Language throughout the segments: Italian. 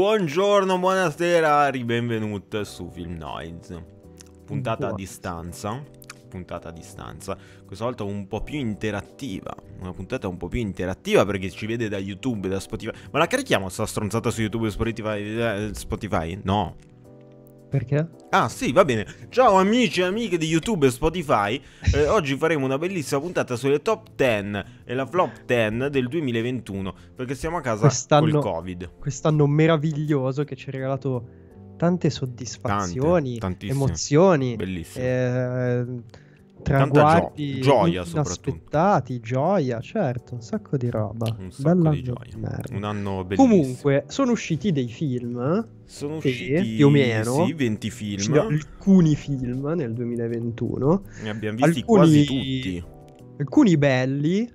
Buongiorno, buonasera, ribenvenuti su Film Noise. Puntata a distanza. Puntata a distanza. Questa volta un po' più interattiva. Una puntata un po' più interattiva perché ci vede da YouTube, da Spotify. Ma la carichiamo sta stronzata su YouTube e Spotify? eh, Spotify? No. Perché? Ah sì, va bene. Ciao amici e amiche di YouTube e Spotify. Eh, oggi faremo una bellissima puntata sulle top 10 e la flop 10 del 2021 perché siamo a casa Quest'anno- col Covid. Quest'anno meraviglioso che ci ha regalato tante soddisfazioni, Tante, emozioni, Bellissimo. eh, traguardi gio- gioia, inaspettati, gioia, certo, un sacco di roba. Un sacco di gioia. merda. Un anno bellissimo. Comunque, sono usciti dei film, sono sì, usciti più o meno. sì, 20 film. alcuni film nel 2021, Ne abbiamo visti alcuni- quasi tutti. alcuni belli,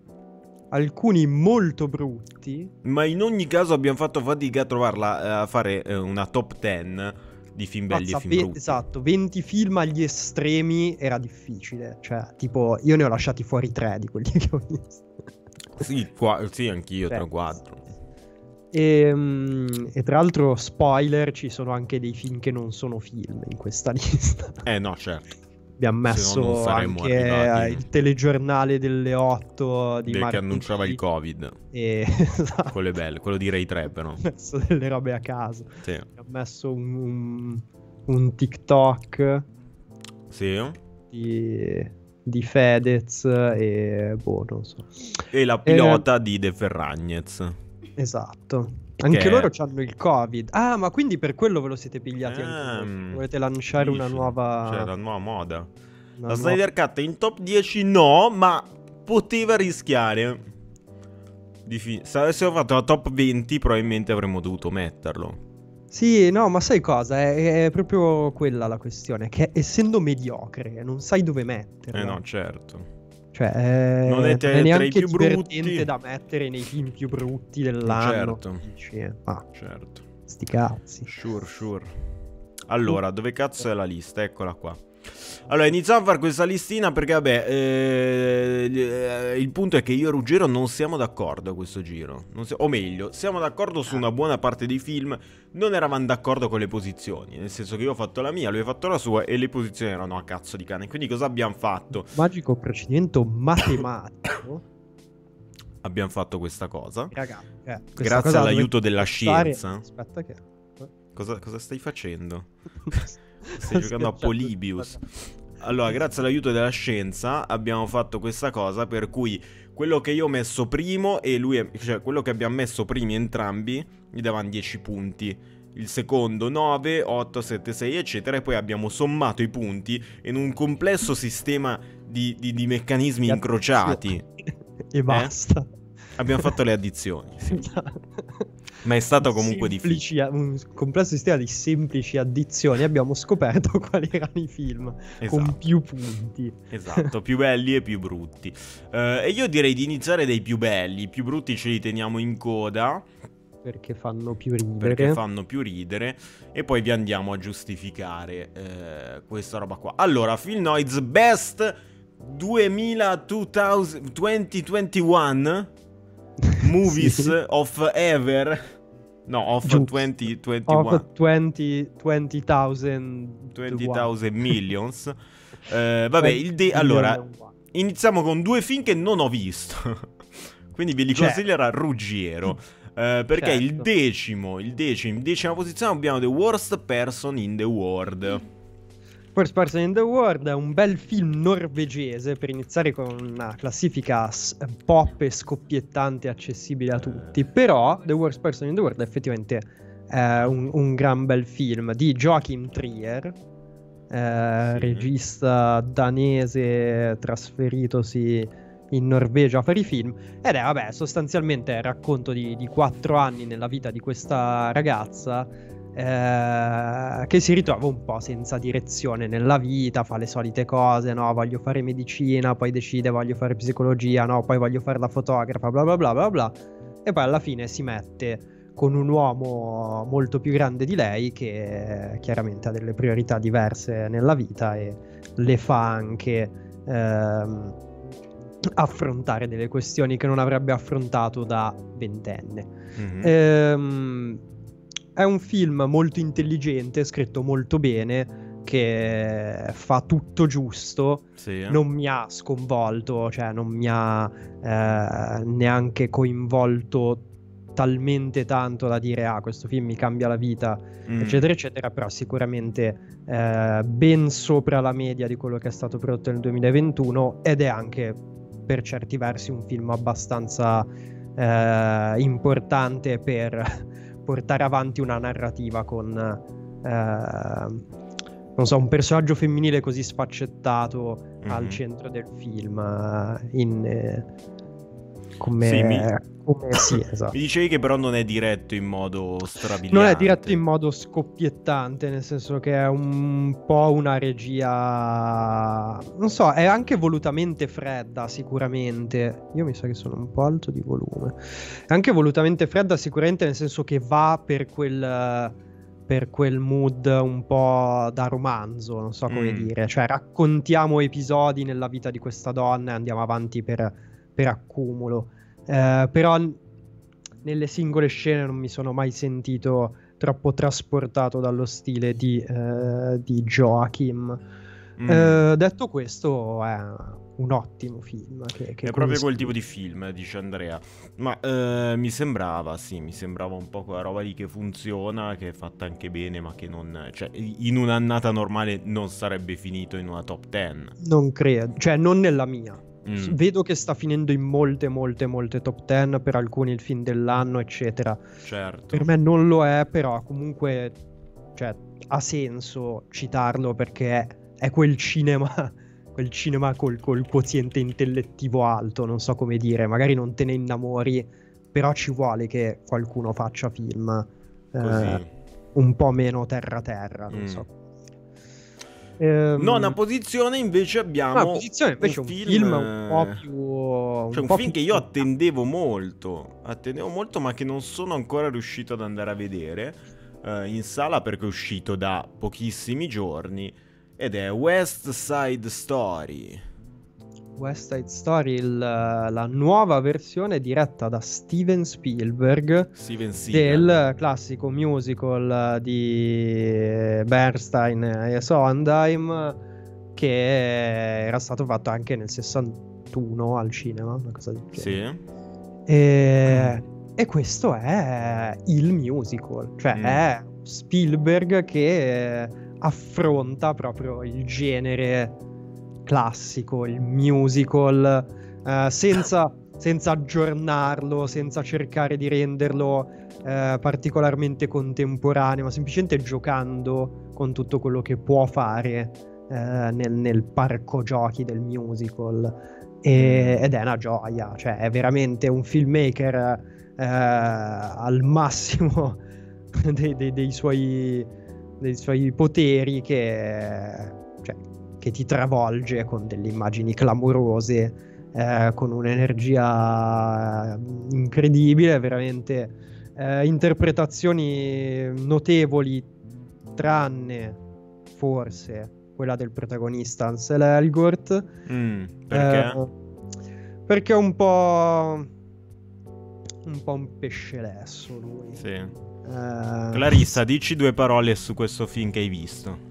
alcuni molto brutti. Ma in ogni caso abbiamo fatto fatica a trovarla eh, a fare eh, una top 10 di film belli Mazza, e film ve- esatto, 20 film agli estremi era difficile. Cioè, tipo, io ne ho lasciati fuori tre di quelli che ho visto. Sì, qua- sì, anch'io tra Tre. quattro. E, mm, e tra l'altro, spoiler, ci sono anche dei film che non sono film in questa lista. Eh no, certo. Abbiamo no messo anche arrivati. eh, il telegiamo delle 8 di Del che martedì annunciava il Covid. E esatto, Quello è bello, quello di Ray 3 però. ho messo delle robe a caso. Sì. Ho messo un, un, un TikTok Sì. di, di Fedez e boh, non so. E la pilota di De Ferragnez. Esatto. Anche Che- loro hanno il Covid. Ah, ma quindi per quello ve lo siete pigliati Ah, anche voi. mm. Volete lanciare una Dici? nuova... Cioè, la nuova moda. una La nuova- Snyder Cut in top 10 no, ma poteva rischiare. Fi- Se avessimo fatto la top 20 probabilmente avremmo dovuto metterlo. Sì, no, ma sai cosa? È, è proprio quella la questione, che essendo mediocre non sai dove metterla. Eh no, certo. Cioè, eh, Non è te- tra i neanche più brutti. da mettere nei film più brutti dell'anno. Certo. Dici, eh, ma Certo. sti cazzi. Sure, sure. Allora, dove cazzo è la lista? Eccola qua. Allora, iniziamo a fare questa listina perché, vabbè, eh, eh, il punto è che io e Ruggero non siamo d'accordo a questo giro. Si- o meglio, siamo d'accordo su una buona parte dei film, non eravamo d'accordo con le posizioni. Nel senso che io ho fatto la mia, lui ha fatto la sua e le posizioni erano a cazzo di cane. Quindi cosa abbiamo fatto? Magico procedimento matematico. Abbiamo fatto questa cosa. Raga, eh, questa Grazie cosa la all'aiuto della scienza. Aspetta che... Cosa, cosa stai facendo? Stai giocando a Schiacciato. Polybius. Allora, grazie all'aiuto della scienza abbiamo fatto questa cosa per cui quello che io ho messo primo e lui, cioè quello che abbiamo messo primi entrambi, gli davano 10 punti. Il secondo 9, 8, 7, 6, eccetera. E poi abbiamo sommato i punti in un complesso sistema di, di- di meccanismi incrociati. e basta. Abbiamo fatto le addizioni. sì. Ma è stato comunque Semplici- Un complesso sistema di semplici addizioni. Abbiamo scoperto quali erano i film difficile. con Esatto. più punti. Esatto, più belli e più brutti. Eh, e io direi di iniziare dai più belli. I più brutti ce li teniamo in coda Perché fanno più ridere. perché fanno più ridere. E poi vi andiamo a giustificare eh, questa roba qua. Allora, Phil Noids Best 2000 2000 2021 Movies Sì. of Ever. No, of Giusto. 2021. Of 20 20,000 20,000 millions. Eh, vabbè, il de- allora, iniziamo con due film che non ho visto. Quindi ve li Certo. consiglierà Ruggiero. Eh, perché il Certo. decimo, il decimo, in decima posizione abbiamo The Worst Person in the World. First Person in the World è un bel film norvegese per iniziare con una classifica pop e scoppiettante accessibile a tutti. Però The Worst Person in the World è effettivamente eh, un, un gran bel film di Joachim Trier, eh, Sì. regista danese trasferitosi in Norvegia a fare i film. Ed è, vabbè, sostanzialmente il racconto di, di quattro anni nella vita di questa ragazza eh, che si ritrova un po' senza direzione nella vita, fa le solite cose, no, voglio fare medicina, poi decide voglio fare psicologia, no, poi voglio fare la fotografa, bla bla bla bla bla, e poi alla fine si mette con un uomo molto più grande di lei che chiaramente ha delle priorità diverse nella vita e le fa anche ehm, affrontare delle questioni che non avrebbe affrontato da ventenne. Mhm. Ehm, è un film molto intelligente, scritto molto bene, che fa tutto giusto, Sì. eh. non mi ha sconvolto, cioè non mi ha eh, neanche coinvolto talmente tanto da dire ah questo film mi cambia la vita Mm. eccetera eccetera però sicuramente eh, ben sopra la media di quello che è stato prodotto nel 2021 ed è anche per certi versi un film abbastanza eh, importante per portare avanti una narrativa con eh, non so un personaggio femminile così sfaccettato al Mhm. centro del film eh, in, eh, come, Sì, mi- come sì, esatto. Mi dicevi che però non è diretto in modo strabiliante. Non è diretto in modo scoppiettante, nel senso che è un po' una regia. Non so, è anche volutamente fredda, sicuramente. Io mi sa che sono un po' alto di volume. È anche volutamente fredda, sicuramente, nel senso che va per quel. Per quel mood un po' da romanzo, non so come Mm. dire. Cioè, raccontiamo episodi nella vita di questa donna e andiamo avanti per, per accumulo. Eh, però nelle singole scene non mi sono mai sentito troppo trasportato dallo stile di, eh, di Joachim. Mm. Eh, detto questo, è un ottimo film. Che, che È proprio quel tipo di film, dice Andrea. Ma eh, mi sembrava, sì, mi sembrava un po' quella roba lì che funziona, che è fatta anche bene, ma che non... Cioè, in un'annata normale non sarebbe finito in una top 10. Non credo, cioè non nella mia. Mm. Vedo che sta finendo in molte, molte, molte top 10, per alcuni il film dell'anno, eccetera. Certo. Per me non lo è, però comunque cioè, ha senso citarlo perché è, è quel cinema, quel cinema col, col quoziente intellettivo alto, non so come dire, magari non te ne innamori, però ci vuole che qualcuno faccia film eh, un po' meno terra-terra, non Mm. so. Ehm, Nona posizione invece abbiamo... posizione invece un film, un po' più... Cioè un film più- che io attendevo molto, attendevo molto ma che non sono ancora riuscito ad andare a vedere eh, in sala perché è uscito da pochissimi giorni ed è West Side Story. West Side Story, il- la nuova versione diretta da Steven Spielberg Steven del classico musical di Bernstein e Sondheim che era stato fatto anche nel 61 al cinema, una cosa del genere. Sì. E, e questo è il musical, cioè Mm. è Spielberg che affronta proprio il genere classico, il musical, eh, senza, senza aggiornarlo, senza cercare di renderlo eh, particolarmente contemporaneo, ma semplicemente giocando con tutto quello che può fare eh, nel, nel parco giochi del musical. E- ed è una gioia, cioè è veramente un filmmaker eh, al massimo dei, dei- dei suoi, dei suoi poteri che, che ti travolge con delle immagini clamorose, eh, con un'energia incredibile, veramente eh, interpretazioni notevoli, tranne forse quella del protagonista Ansel Elgort. Mm, perché? Eh, perché è un po'. Un po' un pesce lesso lui. Sì. Eh, Clarissa, dici due parole su questo film che hai visto.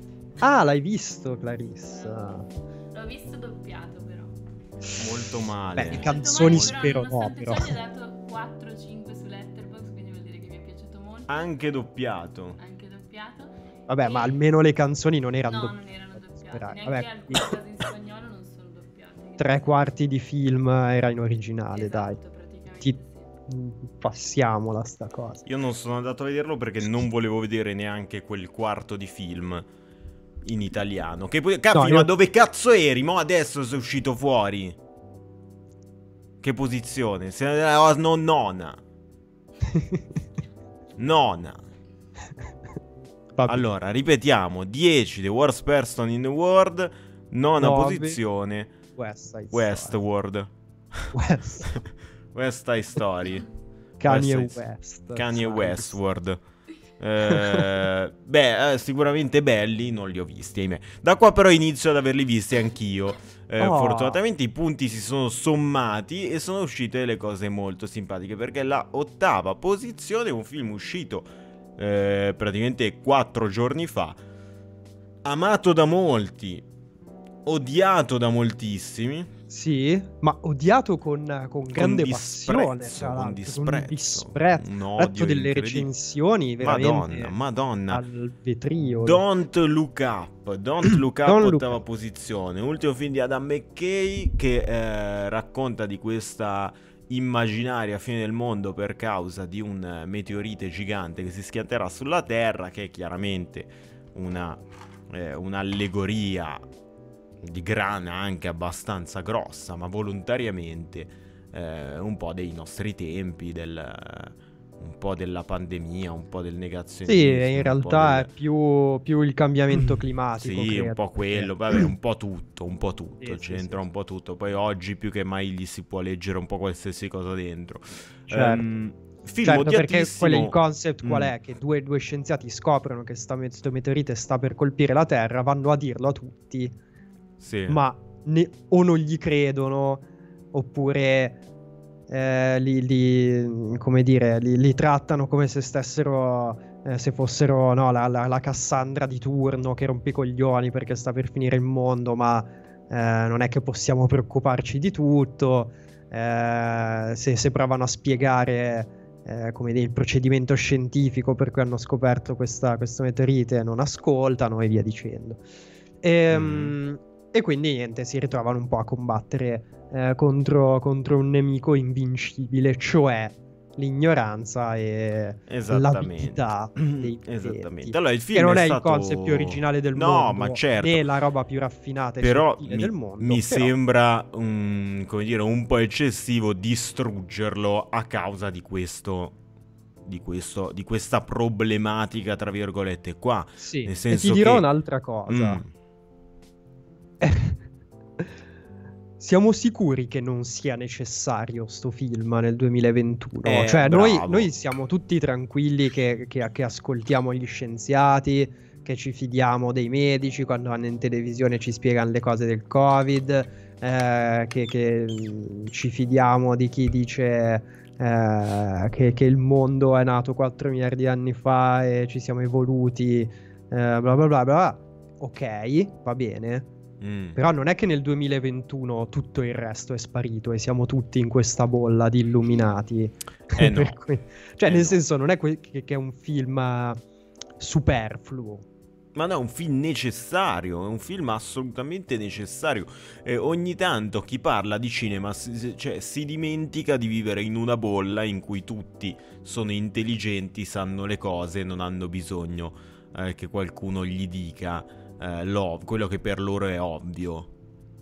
Ah, l'hai visto, Clarissa? L'ho visto doppiato però. Molto male. Beh, Molto canzoni male, spero però, no, però. ciò gli ho dato 4-5 su Letterboxd, quindi vuol dire che mi è piaciuto molto. Anche doppiato. Anche doppiato. Vabbè, E- ma almeno le canzoni non erano No, doppiate. non erano doppiate. Neanche Vabbè, alcune cose in spagnolo non sono doppiate. tre quarti di film era in originale, Esatto, dai. praticamente Ti- Passiamola sta cosa. Io non sono andato a vederlo perché non volevo vedere neanche quel quarto di film in italiano. Che poi, cazzo, No, io- ma dove cazzo eri? Mo adesso sei uscito fuori. Che posizione? Se no, nona. Nona. Vabbè. Allora, ripetiamo: 10 The Worst Person in the World. Nona Nove. posizione West. Westworld. West. West Side Story. Kanye West. Kanye Side. Eh, beh, eh, sicuramente belli, non li ho visti, ahimè. Da qua però inizio ad averli visti anch'io. Eh, Oh. Fortunatamente i punti si sono sommati e sono uscite delle cose molto simpatiche. Perché la ottava posizione è un film uscito eh, praticamente quattro giorni fa, amato da molti, odiato da moltissimi. Sì, ma odiato con, con grande passione, disprezzo, tra con disprezzo, con disprezzo. un odio delle recensioni veramente Madonna, madonna. al vetrio. Don't Look Up, Don't Look Up, Don't Look ottava Up. posizione. Ultimo film di Adam McKay che eh, racconta di questa immaginaria fine del mondo per causa di un eh, meteorite gigante che si schianterà sulla Terra, che è chiaramente una, eh, un'allegoria di grana anche abbastanza grossa, ma volontariamente eh, un po' dei nostri tempi, del, un po' della pandemia, un po' del negazionismo. Sì, in realtà del- è più, più il cambiamento climatico. sì, credo, un po' quello, perché- vabbè, un po' tutto, un po' tutto, Sì, c'entra sì. un po' tutto. Poi oggi più che mai gli si può leggere un po' qualsiasi cosa dentro. Certo. Ehm, film Certo, perché quello il concept qual Mm. è? Che due, due scienziati scoprono che questo meteorite sta per colpire la Terra, vanno a dirlo a tutti, Sì. ma ne- o non gli credono, oppure eh, li, li- come dire, li, li trattano come se stessero, eh, se fossero no, la, la- la Cassandra di turno che rompe i coglioni perché sta per finire il mondo, ma eh, non è che possiamo preoccuparci di tutto. Eh, se, se provano a spiegare eh, come dire, il procedimento scientifico per cui hanno scoperto questa, questa meteorite, non ascoltano e via dicendo. Ehm, Mm. E quindi niente, si ritrovano un po' a combattere eh, contro, contro un nemico invincibile, cioè l'ignoranza e l'avidità dei Esattamente. Allora, il film Che non è, stato- il concept più originale del no, mondo, ma certo. né la roba più raffinata e Però mi, del mondo. mi però- sembra un, come dire, un po' eccessivo distruggerlo a causa di questo, di questo, di questa problematica, tra virgolette, qua. Sì, nel e senso ti dirò che- un'altra cosa. Mm. Siamo sicuri che non sia necessario sto film nel 2021? Eh, cioè, noi, noi siamo tutti tranquilli che, che- che ascoltiamo gli scienziati, che ci fidiamo dei medici quando vanno in televisione ci spiegano le cose del Covid, eh, che, che, mm, ci fidiamo di chi dice eh, che, che il mondo è nato 4 miliardi di anni fa e ci siamo evoluti, eh, bla bla bla bla. Ok, va bene. Mm. Però non è che nel 2021 tutto il resto è sparito e siamo tutti in questa bolla di illuminati. Eh no. Cui- cioè, Eh nel no. senso, non è que- che, che è un film eh, superfluo. Ma no, è un film necessario, è un film assolutamente necessario. E ogni tanto chi parla di cinema si, si- cioè, si dimentica di vivere in una bolla in cui tutti sono intelligenti, sanno le cose, non hanno bisogno eh, che qualcuno gli dica eh, lo- quello che per loro è ovvio.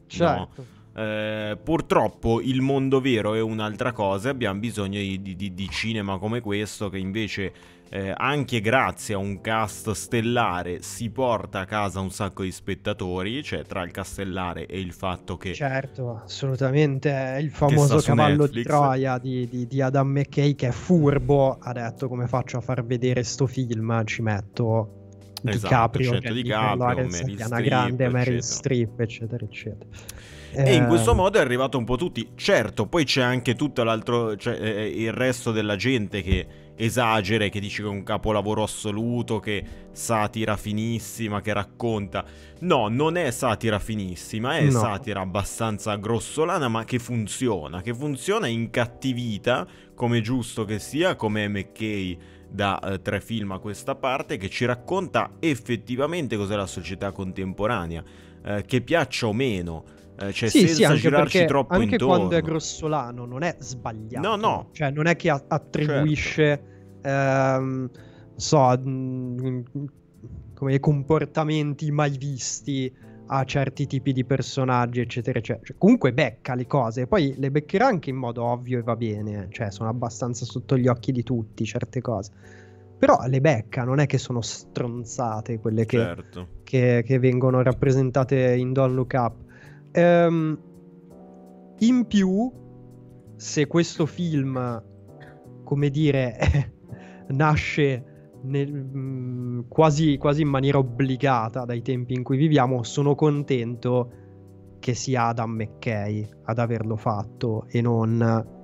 Certo. Eh, purtroppo il mondo vero è un'altra cosa, abbiamo bisogno di, di- di cinema come questo che invece eh, anche grazie a un cast stellare si porta a casa un sacco di spettatori, cioè tra il castellare e il fatto che... Certo, assolutamente. Il famoso cavallo Netflix. di Troia di, di- di Adam McKay che è furbo. Ha detto come faccio a far vedere sto film? Ci metto Esatto, DiCaprio, certo, Jennifer DiCaprio, Lawrence, Meryl Streep, Grande, Meryl. Streep, eccetera, eccetera. E in Eh, questo modo è arrivato un po' tutti. Certo, poi c'è anche tutto l'altro, cioè eh, il resto della gente che esagera e che dice che è un capolavoro assoluto, che satira finissima, che racconta. No, non è satira finissima, è No. satira abbastanza grossolana, ma che funziona, che funziona incattivita, come giusto che sia, come McKay da eh, tre film a questa parte, che ci racconta effettivamente cos'è la società contemporanea, eh, che piaccia o meno. eh, cioè sì, senza sì, girarci troppo anche intorno. quando è grossolano non è sbagliato. No, no. Cioè, non è che attribuisce, ehm, so, mm, come dire, comportamenti mai visti a certi tipi di personaggi, eccetera, eccetera. Cioè, comunque becca le cose, poi le beccherà anche in modo ovvio e va bene, cioè sono abbastanza sotto gli occhi di tutti certe cose. Però le becca, non è che sono stronzate quelle che, Certo. che, che vengono rappresentate in Don't Look Up. Ehm, in più, se questo film, come dire, nasce nel- mm, quasi, quasi in maniera obbligata dai tempi in cui viviamo, sono contento che sia Adam McKay ad averlo fatto e non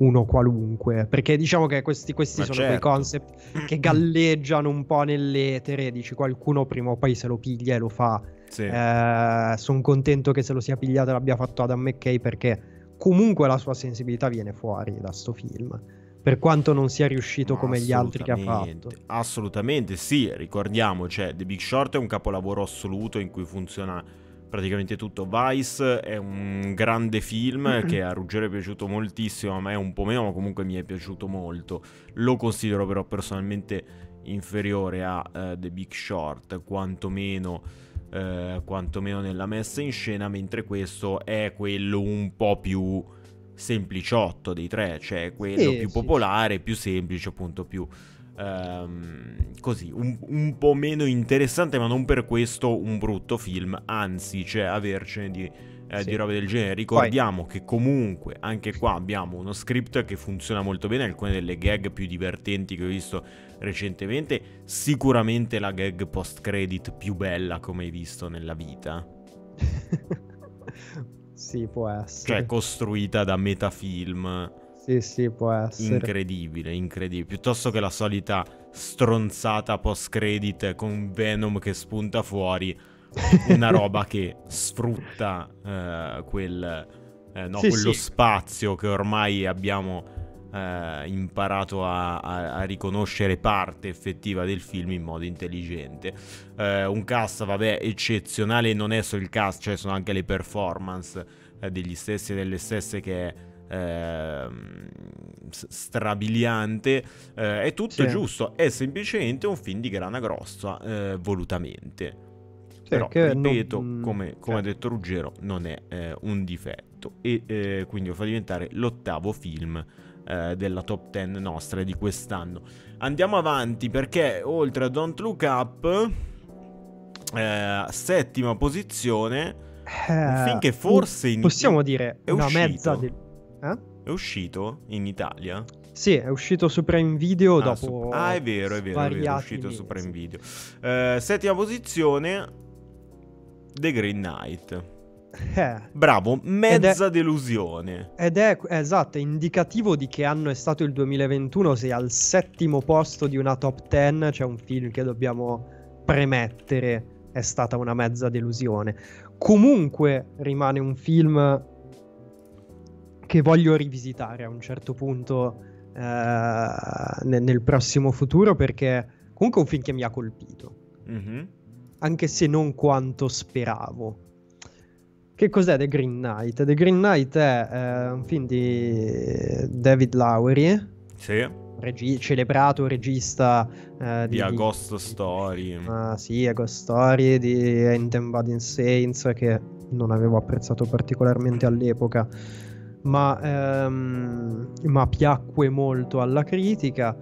uno qualunque. Perché diciamo che questi, questi sono certo. quei concept che galleggiano un po' nell'etere. Dici qualcuno prima o poi se lo piglia e lo fa. Sì. sono contento che se lo sia pigliato e l'abbia fatto Adam McKay perché comunque la sua sensibilità viene fuori da sto film. Per quanto non sia riuscito come gli altri che ha fatto. Assolutamente sì, ricordiamo, cioè The Big Short è un capolavoro assoluto in cui funziona praticamente tutto. Vice è un grande film che a Ruggero è piaciuto moltissimo, a me un po' meno, ma comunque mi è piaciuto molto. Lo considero però personalmente inferiore a eh, The Big Short, quantomeno, eh, quantomeno nella messa in scena, mentre questo è quello un po' più sempliciotto dei tre, cioè quello Sì, più sì, popolare, più semplice, appunto più ehm, così, un, un po' meno interessante, ma non per questo un brutto film, anzi, cioè avercene di, eh, Sì. di robe del genere. Ricordiamo che comunque anche qua abbiamo uno script che funziona molto bene, alcune delle gag più divertenti che ho visto recentemente, sicuramente la gag post credit più bella come hai visto nella vita. sì, può essere. Cioè costruita da metafilm. Sì, sì, può essere. Incredibile, incredibile. Piuttosto che la solita stronzata post credit con Venom che spunta fuori. Una roba che sfrutta eh, quel, eh, no, Sì, quello sì. spazio che ormai abbiamo eh, imparato a, a- a riconoscere parte effettiva del film in modo intelligente. Eh, un cast, vabbè, eccezionale. Non è solo il cast, cioè sono anche le performance eh, degli stessi e delle stesse che è ehm, strabiliante. Eh, è tutto Sì. giusto, è semplicemente un film di grana grossa, eh, volutamente. Sì, Però, che non- ripeto, come, come ha cioè, detto Ruggero, non è eh, un difetto. E quindi lo fa diventare l'ottavo film eh, della top 10 nostra di quest'anno. Andiamo avanti perché oltre a Don't Look Up, eh, settima posizione, un eh, film che forse in- possiamo dire è una uscito? mezza del... Eh? è uscito in Italia. Sì, è uscito su Prime Video Ah, dopo su- ah, è vero, è vero, è vero, è uscito su. Prime Video. Eh, settima posizione, The Green Knight. Eh, Bravo, mezza delusione. Ed è esatto, è indicativo di che anno è stato il 2021. Se al settimo posto di una top 10 c'è un film che dobbiamo premettere, è stata una mezza delusione. Comunque rimane un film che voglio rivisitare a un certo punto eh, ne- nel prossimo futuro perché comunque è un film che mi ha colpito Mhm. anche se non quanto speravo. Che cos'è The Green Knight? The Green Knight è eh, un film di David Lowery, Sì, regi- celebrato regista eh, di A Ghost Story. Ah, sì, A Ghost Story di Ain't Embodied Saints che non avevo apprezzato particolarmente all'epoca, ma, ehm, ma piacque molto alla critica.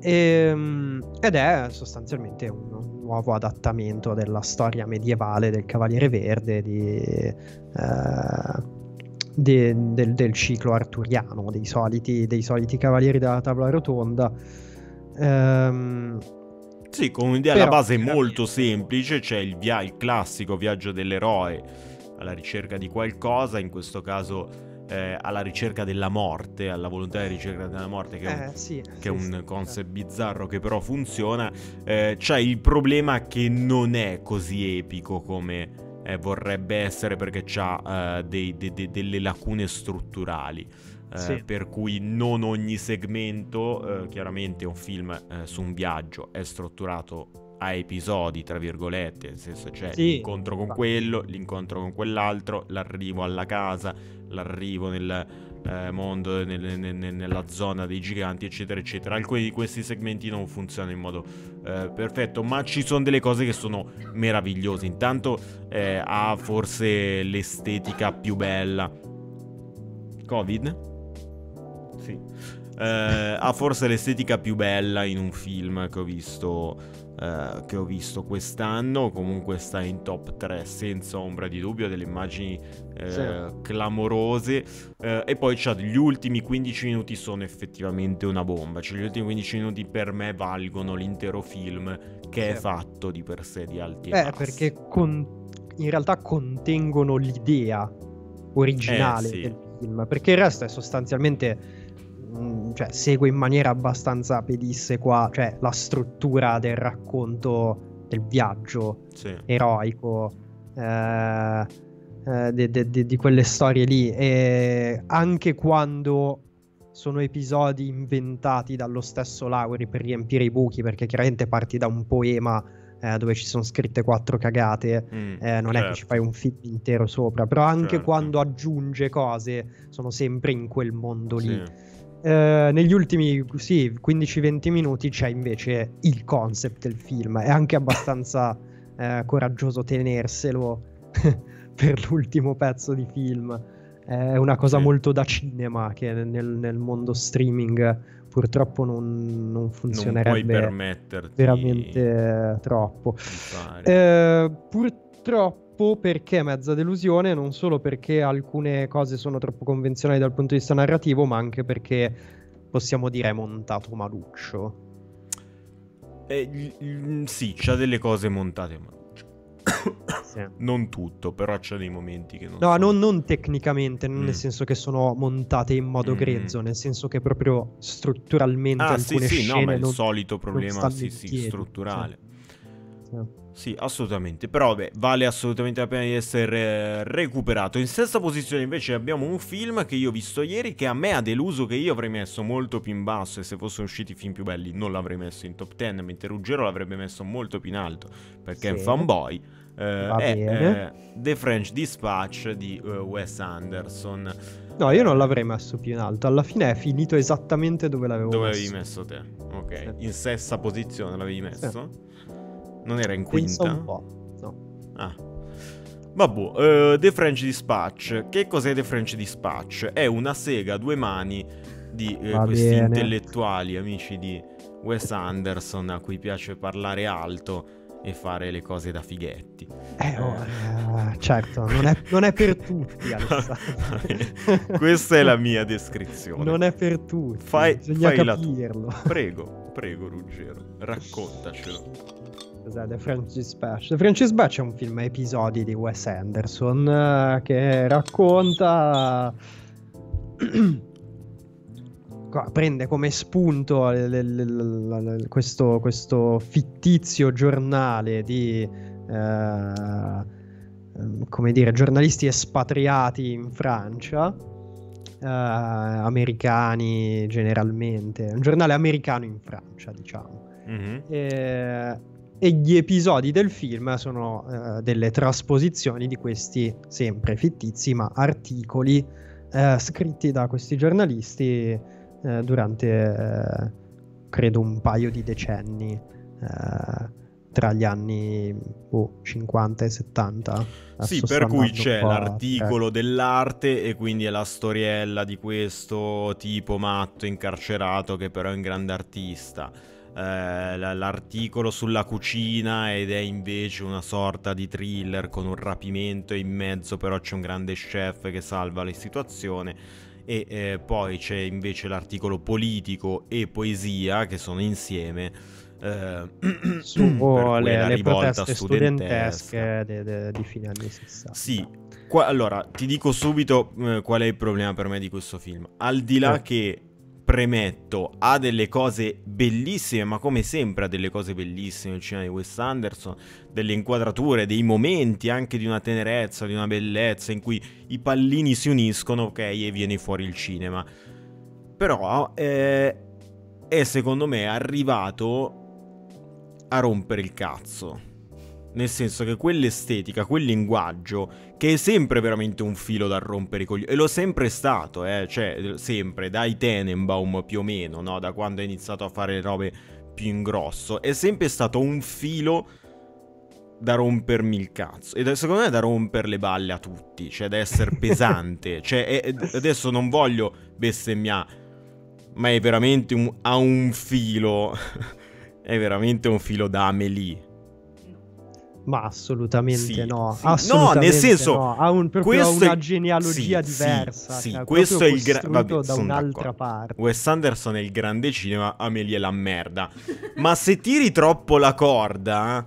Ehm, ed è sostanzialmente un nuovo adattamento della storia medievale del Cavaliere Verde di, eh, de- del, del ciclo arturiano, dei soliti, dei soliti cavalieri della tavola rotonda. Ehm, Sì, con un'idea alla base molto semplice, c'è il, via- il classico viaggio dell'eroe alla ricerca di qualcosa, in questo caso eh, alla ricerca della morte, alla volontà di ricerca della morte, che è un, eh, sì, che è sì, un sì, concept bizzarro che però funziona. Eh, c'è il problema che non è così epico come eh, vorrebbe essere perché ha delle lacune strutturali. eh, Sì. Per cui non ogni segmento, eh, chiaramente un film eh, su un viaggio è strutturato a episodi, tra virgolette, nel senso c'è Sì, l'incontro con quello, l'incontro con quell'altro, l'arrivo alla casa, l'arrivo nel eh, mondo, nel- nel- nel- nella zona dei giganti, eccetera, eccetera. Alcuni di questi segmenti non funzionano in modo eh, perfetto, ma ci sono delle cose che sono meravigliose. Intanto eh, ha forse l'estetica più bella. Covid? Sì. Eh, ha forse l'estetica più bella in un film che ho visto eh, che ho visto quest'anno. Comunque sta in top 3 senza ombra di dubbio. Delle immagini eh, Sì. clamorose. Eh, e poi c'ha gli ultimi 15 minuti sono effettivamente una bomba. Cioè, gli ultimi 15 minuti per me valgono l'intero film, che è Sì. fatto di per sé di alti e Eh, bassi. perché con- in realtà contengono l'idea originale Eh, sì. del film, perché il resto è sostanzialmente mm, cioè, segue in maniera abbastanza pedissequa, cioè la struttura del racconto del viaggio Sì. eroico eh, eh, de- de- de- di quelle storie lì. E anche quando sono episodi inventati dallo stesso Lauri per riempire i buchi, perché chiaramente parti da un poema eh, dove ci sono scritte quattro cagate. Mm, eh, non è che certo. ci fai un film intero sopra, però anche Certo. quando aggiunge cose sono sempre in quel mondo lì. Sì. Eh, negli ultimi sì, 15-20 minuti c'è invece il concept del film. È anche abbastanza eh, coraggioso tenerselo per l'ultimo pezzo di film. È una cosa Sì. molto da cinema che nel, nel mondo streaming purtroppo non, non Non funzionerebbe permetterti veramente troppo. Eh, purtroppo perché mezza delusione, non solo perché alcune cose sono troppo convenzionali dal punto di vista narrativo, ma anche perché possiamo dire è montato maluccio. Eh, gli- sì, c'ha delle cose montate, ma Sì. non tutto, però c'ha dei momenti che non No, sono- non, non tecnicamente, non Mm. nel senso che sono montate in modo Mm. grezzo, nel senso che proprio strutturalmente Ah, sì, alcune sì, no, scene ma il non- solito problema, sì, sì, strutturale. sì. Sì, assolutamente. Però, beh, vale assolutamente la pena di essere eh, recuperato. In sesta posizione, invece, abbiamo un film che io ho visto ieri. Che a me ha deluso. Che io avrei messo molto più in basso. E se fossero usciti film più belli, non l'avrei messo in top 10. Mentre Ruggero l'avrebbe messo molto più in alto. Perché è un Sì. fanboy. Eh, è eh, The French Dispatch di eh, Wes Anderson. No, io non l'avrei messo più in alto. Alla fine è finito esattamente dove l'avevo Dove messo. avevi messo te? Ok. Sì. In sesta posizione l'avevi messo? Non era in quinta? un po'. No. Ah. Vabbè, eh, The French Dispatch. Che cos'è The French Dispatch? È una sega a due mani di eh, questi bene. intellettuali amici di Wes Anderson a cui piace parlare alto e fare le cose da fighetti. Eh, oh, eh, certo, non è, non è per tutti. Questa è la mia descrizione. Non è per tutti. Fai- Bisogna fai capirlo. Prego, prego Ruggero, raccontacelo. French Dispatch? The French Dispatch è un film a episodi di Wes Anderson eh, che racconta. Prende come spunto questo, questo fittizio giornale di. eh, come dire, giornalisti espatriati in Francia. eh, americani generalmente, un giornale americano in Francia, diciamo. Mhm. Eh, e gli episodi del film sono eh, delle trasposizioni di questi sempre fittizi ma articoli eh, scritti da questi giornalisti eh, durante eh, credo un paio di decenni eh, tra gli anni boh, 50 e 70 Sì, per cui c'è l'articolo dell'arte e quindi è la storiella di questo tipo matto incarcerato che però è un grande artista. Eh, la- l'articolo sulla cucina ed è invece una sorta di thriller con un rapimento e in mezzo però c'è un grande chef che salva la situazione e eh, poi c'è invece l'articolo politico e poesia che sono insieme eh, su oh, le, le proteste studentesche de- de- di fine anni 60 Sì, qua- allora ti dico subito eh, qual è il problema per me di questo film. Al di là che premetto ha delle cose bellissime, ma come sempre ha delle cose bellissime il cinema di Wes Anderson, delle inquadrature, dei momenti anche di una tenerezza, di una bellezza in cui i pallini si uniscono, ok, e viene fuori il cinema. Però eh, è secondo me arrivato a rompere il cazzo. Nel senso che quell'estetica, quel linguaggio, che è sempre veramente un filo da rompere i coglioni, e lo è sempre stato, eh, cioè, sempre, dai Tenenbaum più o meno, no? Da quando ha iniziato a fare le robe più in grosso, è sempre stato un filo da rompermi il cazzo. E secondo me è da rompere le balle a tutti, cioè da essere pesante. cioè, è- adesso non voglio bestemmiare, ma è veramente un, ha un filo, è veramente un filo da Amelie. Ma assolutamente Sì, no. sì. Assolutamente No, nel senso, no. ha un, proprio una è- genealogia sì, diversa. sì, cioè, questo è il gra- vabbè, da un'altra parte. Wes Anderson è il grande cinema, Amelie è la merda. Ma se tiri troppo la corda,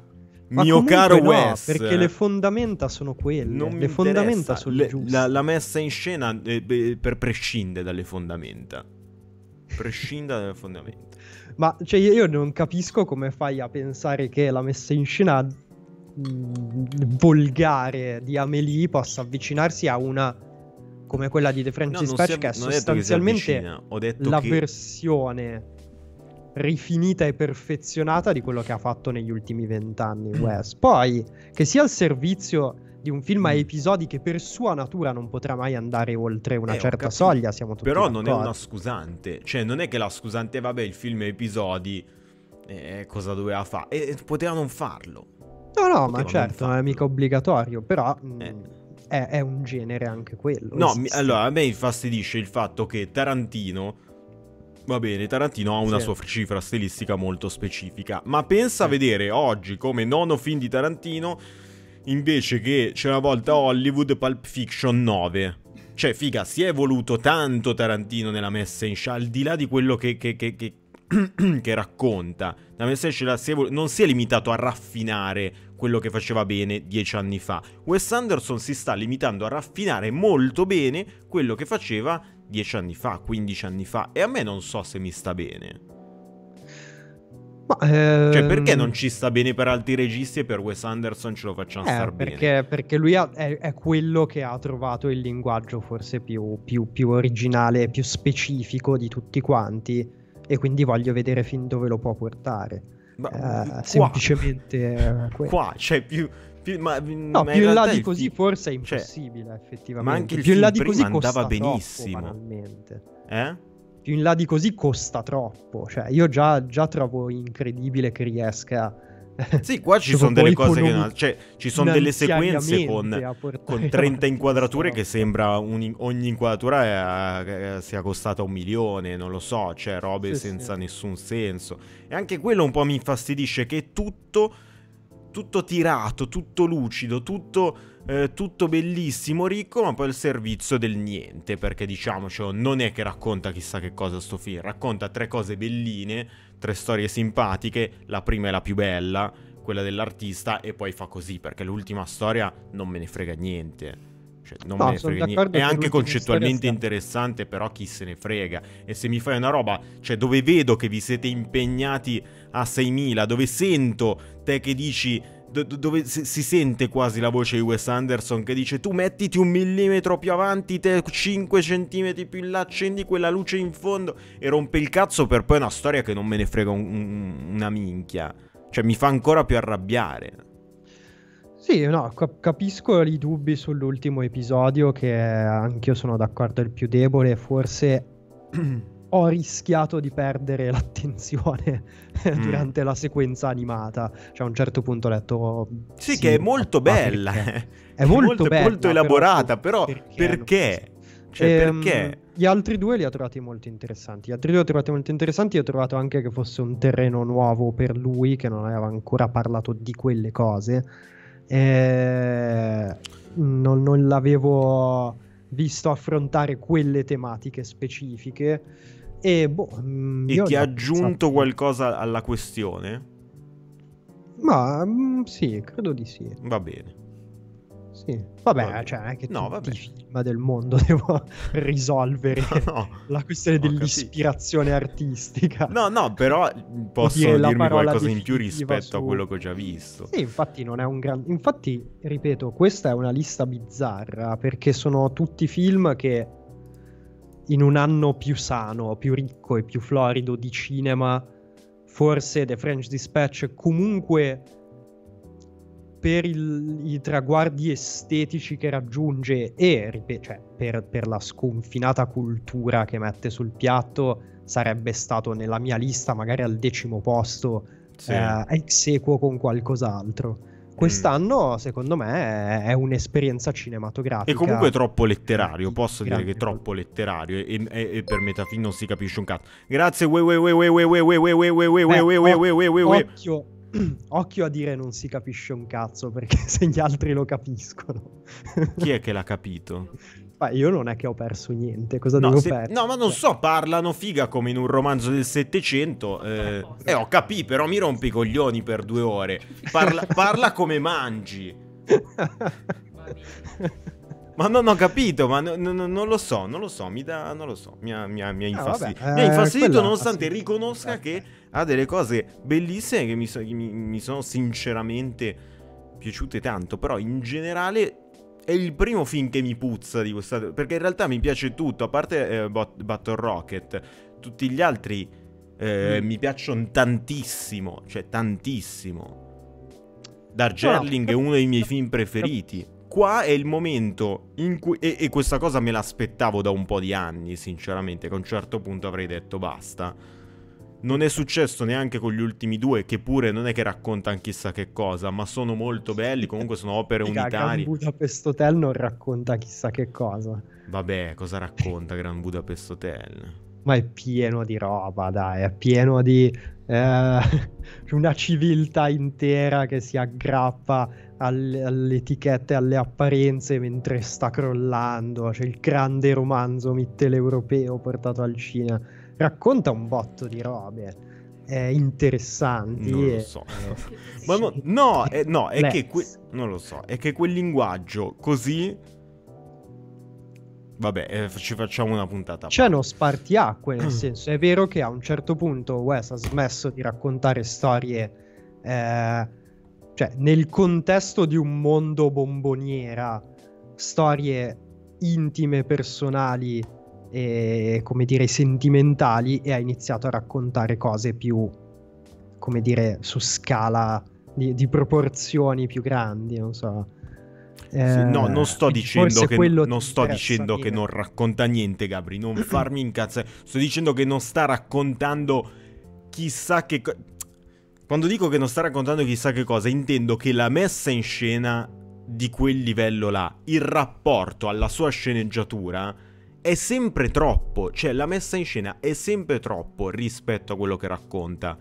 Ma mio caro no, Wes, perché le fondamenta sono quelle. non le fondamenta sono Le- giuste. la, la messa in scena eh, beh, per prescinde dalle fondamenta. prescinda dalle fondamenta. Ma cioè, io io non capisco come fai a pensare che la messa in scena mh, volgare di Amelie possa avvicinarsi a una come quella di The French No, si- che è che sostanzialmente detto la che... versione rifinita e perfezionata di quello che ha fatto negli ultimi vent'anni Wes. Poi, che sia al servizio di un film a Mm. episodi che per sua natura non potrà mai andare oltre una Eh, certa soglia, siamo tutti Però non è d'accordo. una scusante. Cioè, non è che la scusante, vabbè, il film è episodi. eh, cosa doveva fare? E poteva non farlo. No, no, ma certo, non è mica obbligatorio, però Eh. è, è un genere anche quello. No, mi- allora a me infastidisce il fatto che Tarantino. Va bene, Tarantino ha una Sì. sua cifra stilistica molto specifica. Ma pensa a Sì. vedere oggi come nono film di Tarantino. Invece che c'è una volta Hollywood Pulp Fiction 9. Cioè, figa, si è evoluto tanto Tarantino nella messa in scena, al di là di quello che, che- che- che- racconta. La messa in scena non si è limitato a raffinare quello che faceva bene dieci anni fa. Wes Anderson si sta limitando a raffinare molto bene quello che faceva dieci anni fa, 15 anni fa. E a me non so se mi sta bene. Ma, Cioè, ehm, perché non ci sta bene per altri registi e per Wes Anderson ce lo facciamo Eh, star bene? perché, perché lui ha- è, è quello che ha trovato il linguaggio forse più, più- più originale, più specifico di tutti quanti e quindi voglio vedere fin dove lo può portare. Ma, Eh, qua- semplicemente eh, quello. Qua, cioè, più... più ma, No, ma più in là di così film- forse è cioè, impossibile, effettivamente. ma anche il più in là di così andava troppo, benissimo. banalmente. Eh? Più in là di così costa troppo. Cioè, io già, già trovo incredibile che riesca. Sì, qua ci Dopo sono delle cose che... economi- no- Cioè, ci sono delle sequenze con... Con avanti 30 inquadrature che sembra un- ogni inquadratura eh, eh, sia costata un milione, non lo so, cioè robe Sì, senza sì. nessun senso. E anche quello un po' mi infastidisce che è tutto, tutto tirato, tutto lucido, tutto, eh, tutto bellissimo, ricco, ma poi al servizio del niente, perché diciamocelo, non è che racconta chissà che cosa sto film, racconta tre cose belline, tre storie simpatiche, la prima è la più bella, quella dell'artista, e poi fa così, perché l'ultima storia non me ne frega niente. Cioè, non No, me ne frega niente. È che anche concettualmente interessante, però chi se ne frega. E se mi fai una roba, cioè dove vedo che vi siete impegnati a 6000, dove sento te che dici do- do- dove si, sente quasi la voce di Wes Anderson che dice tu mettiti un millimetro più avanti, te 5 centimetri più in là, accendi quella luce in fondo e rompe il cazzo per poi una storia che non me ne frega un- un- una minchia. Cioè mi fa ancora più arrabbiare. Sì, no, cap- capisco i dubbi sull'ultimo episodio, che anch'io sono d'accordo il più debole. Forse ho rischiato di perdere l'attenzione Mm. durante la sequenza animata. Cioè, a un certo punto ho detto. Sì, che è molto bella. perché? È molto molto, bella, molto elaborata, però perché perché? Cioè, Ehm, perché? Gli altri due li ho trovati molto interessanti. Gli altri due li ho trovati molto interessanti. Ho trovato anche che fosse un terreno nuovo per lui, che non aveva ancora parlato di quelle cose. Eh, non, non l'avevo visto affrontare quelle tematiche specifiche. E boh, mm, E ti ha aggiunto apprezzato. qualcosa alla questione? Ma mm, sì, credo di sì. Va bene. Sì. Vabbè, Va bene. cioè, anche No, tutti vabbè. i film del mondo devo risolvere No, la questione capito. dell'ispirazione artistica. no, no, però posso dire dirmi qualcosa in più rispetto a su- quello che ho già visto. Sì, infatti non è un gran... Infatti, ripeto, questa è una lista bizzarra perché sono tutti film che in un anno più sano, più ricco e più florido di cinema, forse The French Dispatch comunque per il- i traguardi estetici che raggiunge e ripe- cioè, per, per la sconfinata cultura che mette sul piatto sarebbe stato nella mia lista magari al decimo posto Sì. eh, ex equo con qualcos'altro. Quest'anno, secondo me, è- un'esperienza cinematografica. E comunque è troppo letterario, posso dire Grande che è troppo letterario e, e- e per metafilm non si capisce un cazzo. Grazie, we we we we we we we we we we we we we we we we we. Occhio, a dire non si capisce un cazzo perché se gli altri lo capiscono. Chi è che l'ha capito? Ma io non è che ho perso niente, cosa No, devo se- perdere? no, ma non so, parlano figa come in un romanzo del Settecento. Eh, eh, ho capito, però mi rompi i coglioni per due ore. Parla, parla come mangi. Ma non ho capito, ma no- no- no- non lo so, non lo so, mi dà, non lo so, mi ha, mi ha- mi ha Ah, infastidito. vabbè, mi ha eh, infastidito quella- nonostante riconosca che ha delle cose bellissime che mi, so- che mi- sono sinceramente piaciute tanto, però in generale è il primo film che mi puzza di questa... perché in realtà mi piace tutto, a parte eh, Battle Rocket, tutti gli altri eh, Mm. mi piacciono tantissimo, cioè tantissimo. Darjeeling No, è uno dei miei film preferiti. Qua è il momento in cui. E, e questa cosa me l'aspettavo da un po' di anni, sinceramente. Che a un certo punto avrei detto basta. Non è successo neanche con gli ultimi due, che pure non è che raccontano chissà che cosa, ma sono molto belli. Comunque sono opere Grand unitarie. Budapest Hotel non racconta chissà che cosa. Vabbè, cosa racconta Grand Budapest Hotel? Ma è pieno di roba, dai, è pieno di eh, una civiltà intera che si aggrappa alle, alle etichette, alle apparenze mentre sta crollando. C'è il grande romanzo mitteleuropeo portato al cinema. Racconta un botto di robe eh, interessanti. Non lo so. Che Ma no, no, è, no, è che que- non lo so, è che quel linguaggio così Vabbè, eh, ci facciamo una puntata. C'è parte. uno spartiacque, nel senso, è vero che a un certo punto Wes ha smesso di raccontare storie, eh, cioè nel contesto di un mondo bomboniera, storie intime, personali e, come dire, sentimentali e ha iniziato a raccontare cose più, come dire, su scala di, di proporzioni più grandi, non so. Sì, no, non sto quindi dicendo, che, non sto dicendo che non racconta niente, Gabri. Non farmi incazzare. Sto dicendo che non sta raccontando chissà che cosa. Quando dico che non sta raccontando chissà che cosa, intendo che la messa in scena di quel livello là, il rapporto alla sua sceneggiatura, è sempre troppo. Cioè, la messa in scena è sempre troppo rispetto a quello che racconta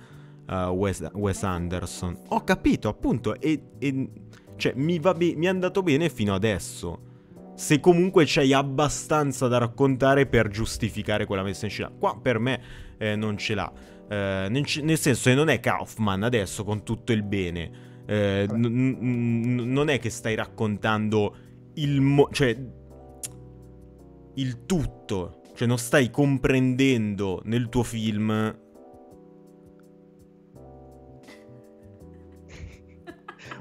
uh, Wes, Wes Anderson. Ho capito, appunto, e, e- cioè, mi, be- mi è andato bene fino adesso. Se comunque c'hai abbastanza da raccontare per giustificare quella messa in scena. Qua per me eh, non ce l'ha. Eh, nel, senso che non è Kaufman adesso con tutto il bene. Eh, non è che stai raccontando il... mo- cioè... Il tutto. Cioè non stai comprendendo nel tuo film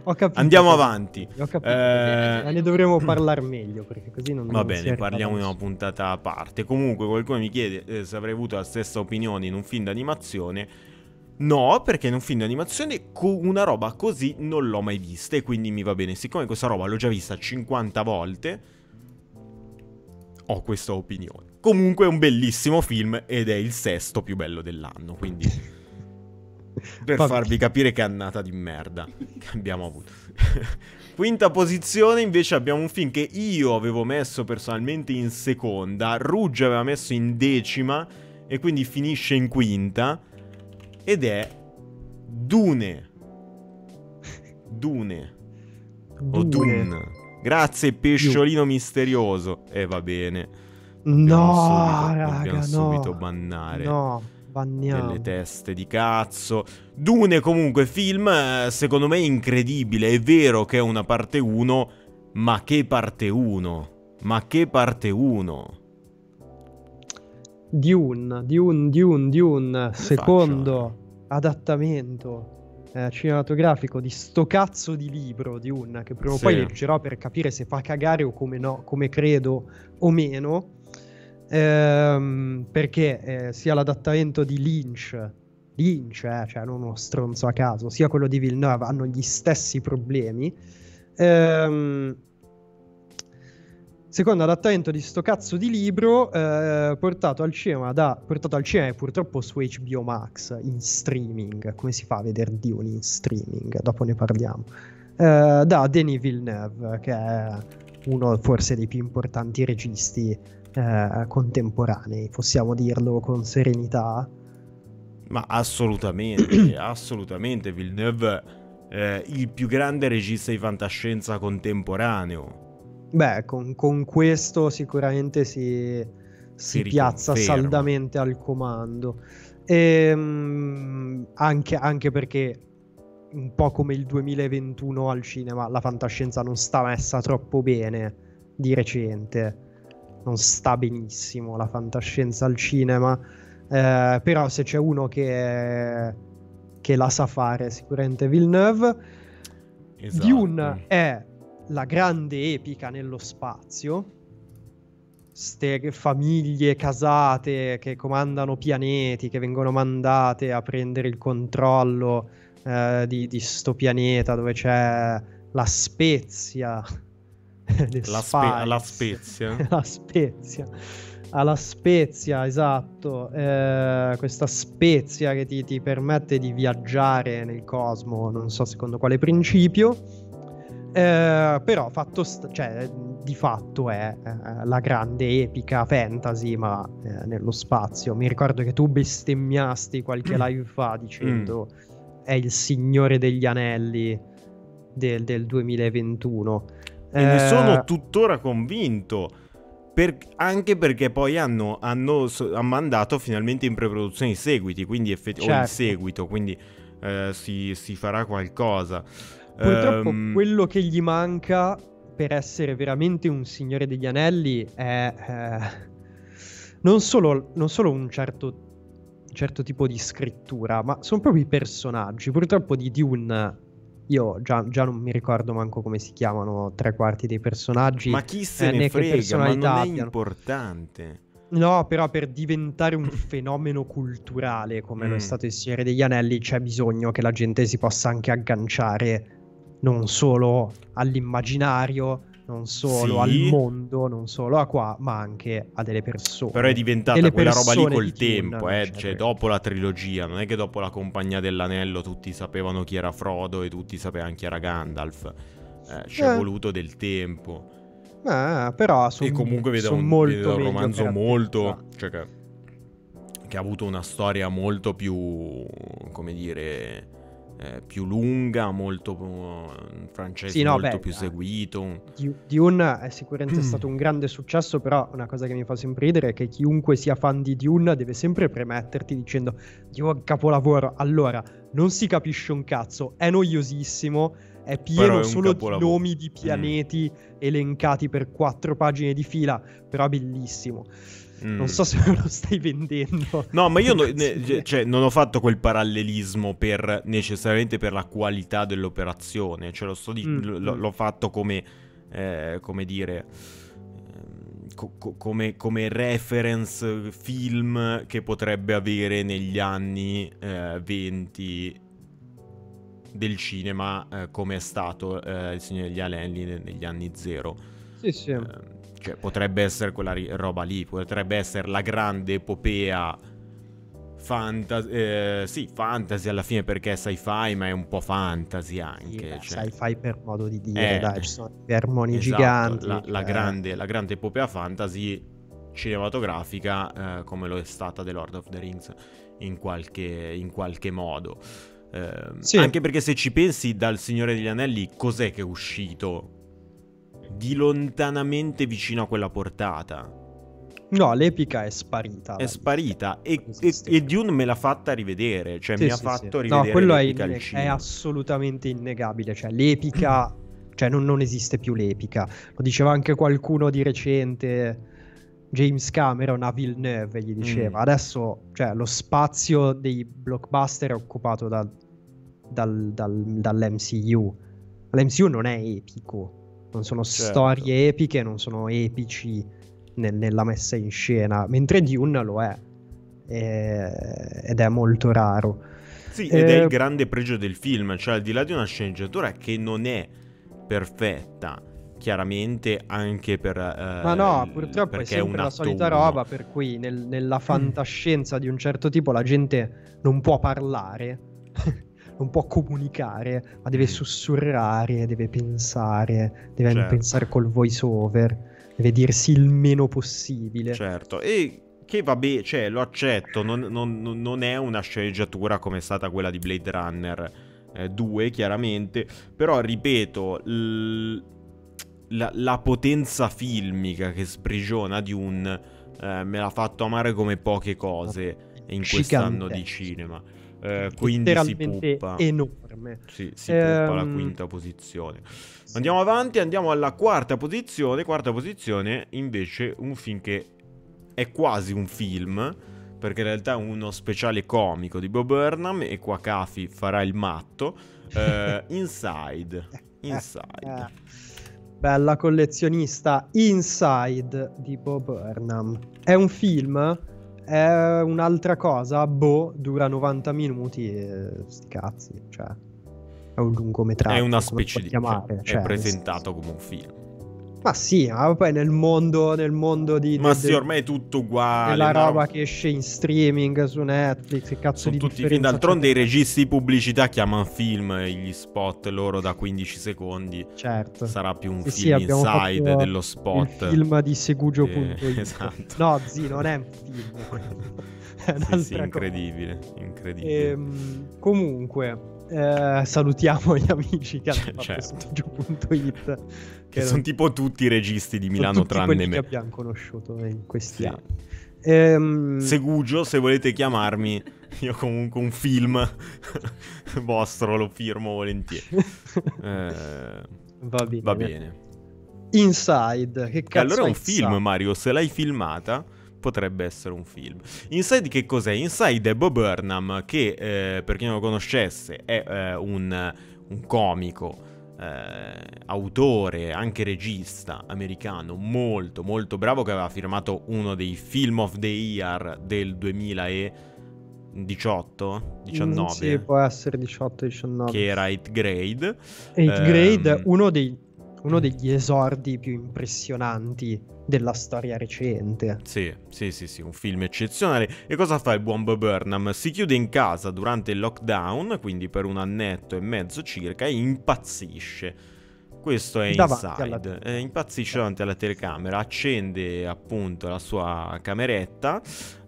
Ho capito. Andiamo avanti. Ho capito. Eh, Ma ne dovremo parlare meglio perché così non Va bene, parliamo di una puntata a parte. Comunque, qualcuno mi chiede eh, se avrei avuto la stessa opinione in un film d'animazione. No, perché in un film d'animazione una roba così non l'ho mai vista e quindi mi va bene. Siccome questa roba l'ho già vista 50 volte, ho questa opinione. Comunque è un bellissimo film ed è il sesto più bello dell'anno, quindi per Vabbè. farvi capire che annata di merda che abbiamo avuto. Quinta posizione invece abbiamo un film che io avevo messo personalmente in seconda, Rugge aveva messo in decima e quindi finisce in quinta ed è Dune. Dune. O Dune. Dune. Grazie pesciolino misterioso. E va bene. No, Dobbiamo subito- raga, dobbiamo no. subito bannare No, banniamo. delle teste di cazzo. Dune comunque film eh, secondo me incredibile, è vero che è una parte 1, ma che parte 1? Ma che parte 1? Dune, Dune, Dune, Dune, secondo adattamento eh, cinematografico di sto cazzo di libro Dune, che prima o Sì. poi leggerò per capire se fa cagare o come no, come credo o meno. Ehm, perché eh, sia l'adattamento di Lynch, Lynch, eh, cioè non uno stronzo a caso, sia quello di Villeneuve hanno gli stessi problemi. Ehm, secondo adattamento di sto cazzo di libro eh, portato al cinema da portato al cinema purtroppo su HBO Max in streaming. Come si fa a vedere Dune in streaming? Dopo ne parliamo. Eh, da Denis Villeneuve che è uno forse dei più importanti registi eh, contemporanei possiamo dirlo con serenità Ma assolutamente, assolutamente Villeneuve eh, il più grande regista di fantascienza contemporaneo. Beh, con, con questo sicuramente si, si Si piazza saldamente al comando. Ehm, anche, anche perché un po' come il 2021 al cinema, la fantascienza non sta messa troppo bene. di recente. Non sta benissimo la fantascienza al cinema, eh, però se c'è uno che, che la sa fare, sicuramente Villeneuve. Esatto. Dune è la grande epica nello spazio. Ste famiglie casate che comandano pianeti, che vengono mandate a prendere il controllo eh, di, di sto pianeta dove c'è la spezia. La, spe- spice. la Spezia. la spezia. Alla spezia, esatto. Eh, questa spezia che ti, ti permette di viaggiare nel cosmo, non so secondo quale principio. Eh, però fatto st- cioè, di fatto è eh, la grande epica fantasy, ma eh, nello spazio. Mi ricordo che tu bestemmiasti qualche Mm. live fa dicendo è il Signore degli Anelli del, del 2021. E ne Eh, sono tuttora convinto. Per- anche perché poi hanno, hanno hanno mandato finalmente in preproduzione i seguiti, quindi effetti- o il Certo. seguito, quindi eh, si, si farà qualcosa. Purtroppo Ehm, quello che gli manca per essere veramente un Signore degli Anelli è eh, non, solo, non solo un certo, un certo tipo di scrittura, ma sono proprio i personaggi. Purtroppo di Dune io già, già non mi ricordo manco come si chiamano tre quarti dei personaggi. ma chi se eh, ne né che frega, ma non è abbiano. importante. No, però per diventare un fenomeno culturale come lo Mm. è stato il Signore degli Anelli c'è bisogno che la gente si possa anche agganciare non solo all'immaginario, non solo Sì. al mondo, non solo a qua, ma anche a delle persone. Però è diventata quella roba lì col Dune, tempo, non eh. Cioè, dopo la trilogia, non è che dopo la Compagnia dell'Anello tutti sapevano chi era Frodo e tutti sapevano chi era Gandalf. Eh, ci è Eh. voluto del tempo. Eh, però son, e comunque vedo un, molto vedo un romanzo molto. Cioè che, che ha avuto una storia molto più. come dire. Eh, più lunga, molto. Un francese Sì, no, molto beh, più eh. seguito. un- Di- Dune è sicuramente Mm. stato un grande successo, però una cosa che mi fa sempre ridere è che chiunque sia fan di Dune deve sempre premetterti dicendo Dio capolavoro. Allora, non si capisce un cazzo, è noiosissimo, è pieno è solo di capolavoro. Mm. nomi di pianeti elencati per quattro pagine di fila, però bellissimo. Mm. Non so se me lo stai vendendo. No, ma io no- ne- cioè, non ho fatto quel parallelismo per necessariamente per la qualità dell'operazione. Cioè, lo sto di- Mm, l- mm. l'ho fatto come, eh, come dire, ehm, co- co- come, come reference film che potrebbe avere negli anni eh, 20 del cinema, eh, come è stato eh, Il Signore degli Anelli ne- negli anni zero. Sì, sì. Cioè, potrebbe essere quella ri- roba lì, potrebbe essere la grande epopea fantasy, eh, sì, fantasy alla fine perché è sci-fi, ma è un po' fantasy Sì, anche. beh, cioè. sci-fi per modo di dire, Eh, dai, ci sono i vermoni esatto, giganti. La, la eh. grande, la grande epopea fantasy cinematografica, eh, come lo è stata The Lord of the Rings in qualche, in qualche modo. Ehm, Sì. Anche perché se ci pensi dal Signore degli Anelli, cos'è che è uscito? Di lontanamente vicino a quella portata. No, l'epica è sparita. È sparita e, e, e. Dune me l'ha fatta rivedere, cioè Sì, mi ha sì, fatto sì. rivedere No, quello è, inne- è assolutamente innegabile. Cioè, l'epica, cioè, non, non esiste più l'epica. Lo diceva anche qualcuno di recente. James Cameron a Villeneuve gli diceva: Mm. Adesso, cioè, lo spazio dei blockbuster è occupato dal- dal- dal- dall'MCU. L'MCU non è epico, non sono Certo. storie epiche, non sono epici nel- nella messa in scena, mentre Dune lo è. E- ed è molto raro. Sì, ed è Eh, il grande pregio del film, cioè al di là di una sceneggiatura che non è perfetta, chiaramente anche per... eh, Ma no, purtroppo è sempre la solita uno. roba per cui nel- nella fantascienza di un certo tipo la gente non può parlare, non può comunicare, ma deve Mm. sussurrare, deve pensare, deve Certo. pensare col voice over, deve dirsi il meno possibile. Certo, e che vabbè, cioè lo accetto, non, non- non- è una sceneggiatura come è stata quella di Blade Runner 2, chiaramente, però ripeto, l- la, la potenza filmica che sprigiona di un... me l'ha fatto amare come poche cose in quest'anno di cinema. Eh, quindi si puppa. enorme. Sì, si puppa alla Ehm, quinta posizione. Andiamo avanti, andiamo alla quarta posizione. Quarta posizione, invece, un film che è quasi un film, perché in realtà è uno speciale comico di Bob Burnham e qua Cafi farà il matto. eh, Inside. Inside. Bella collezionista Inside di Bob Burnham. È un film? È un'altra cosa? Boh, dura 90 minuti e sti cazzi, cioè è un lungometraggio. È una specie di... chiamare, cioè, è presentato come un film. Ma sì, ma poi nel mondo, nel mondo di... Ma de- sì, ormai è tutto uguale. della una roba che esce in streaming su Netflix, che cazzo Sono di tutti film. D'altronde i registi di pubblicità chiamano film gli spot loro da 15 secondi. Certo. Sarà più un Sì, sì, film abbiamo inside dello Il spot. film di Segugio.it. Eh, esatto. No, zi, non è un film. è Sì, sì, incredibile. Incredibile. Ehm, comunque, eh, salutiamo gli amici che hanno Cioè, certo. Segugio.it. che sono tipo tutti i registi di Milano tutti tranne me. che abbiamo conosciuto in questi Sì. anni. Ehm, Segugio, se volete chiamarmi, io comunque un film vostro lo firmo volentieri. Eh, va bene. va bene. Inside, che E cazzo allora è un film, Mario. Se l'hai filmata, potrebbe essere un film. Inside che cos'è? Inside è Bob Burnham, che eh, per chi non lo conoscesse è eh, un, un comico, eh, autore, anche regista americano, molto molto bravo, che aveva firmato uno dei Film of the Year del 2018, 19, Mm, sì, può essere 18-19. che era 8 Grade. 8 Grade, Ehm, uno, dei- uno degli esordi più impressionanti della storia recente. Sì, sì, sì, sì, un film eccezionale. E cosa fa il buon Bob Burnham? Si chiude in casa durante il lockdown, quindi per un annetto e mezzo circa, e impazzisce. Questo è Davanti alla Inside. Eh, impazzisce davanti alla telecamera, accende appunto la sua cameretta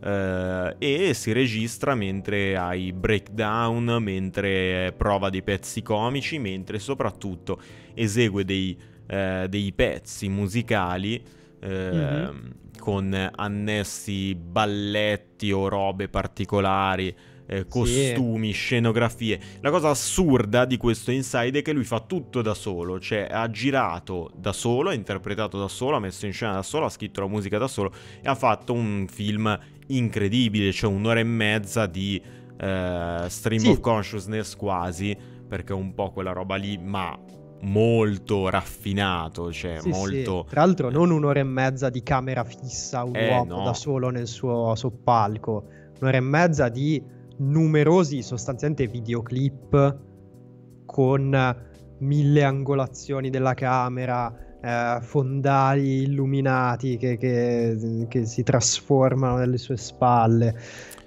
eh, e si registra mentre ha i breakdown, mentre prova dei pezzi comici, mentre soprattutto esegue dei, eh, dei pezzi musicali Mhm. con annessi balletti o robe particolari, eh, costumi, scenografie. La cosa assurda di questo Inside è che lui fa tutto da solo, cioè ha girato da solo, ha interpretato da solo, ha messo in scena da solo, ha scritto la musica da solo e ha fatto un film incredibile, cioè un'ora e mezza di eh, stream Sì. of consciousness quasi, perché è un po' quella roba lì, ma molto raffinato, cioè Sì, sì. molto... Tra l'altro non un'ora e mezza di camera fissa, un Eh, uomo no. da solo nel suo soppalco, un'ora e mezza di numerosi sostanzialmente videoclip con mille angolazioni della camera, eh, fondali illuminati che, che- che si trasformano nelle sue spalle.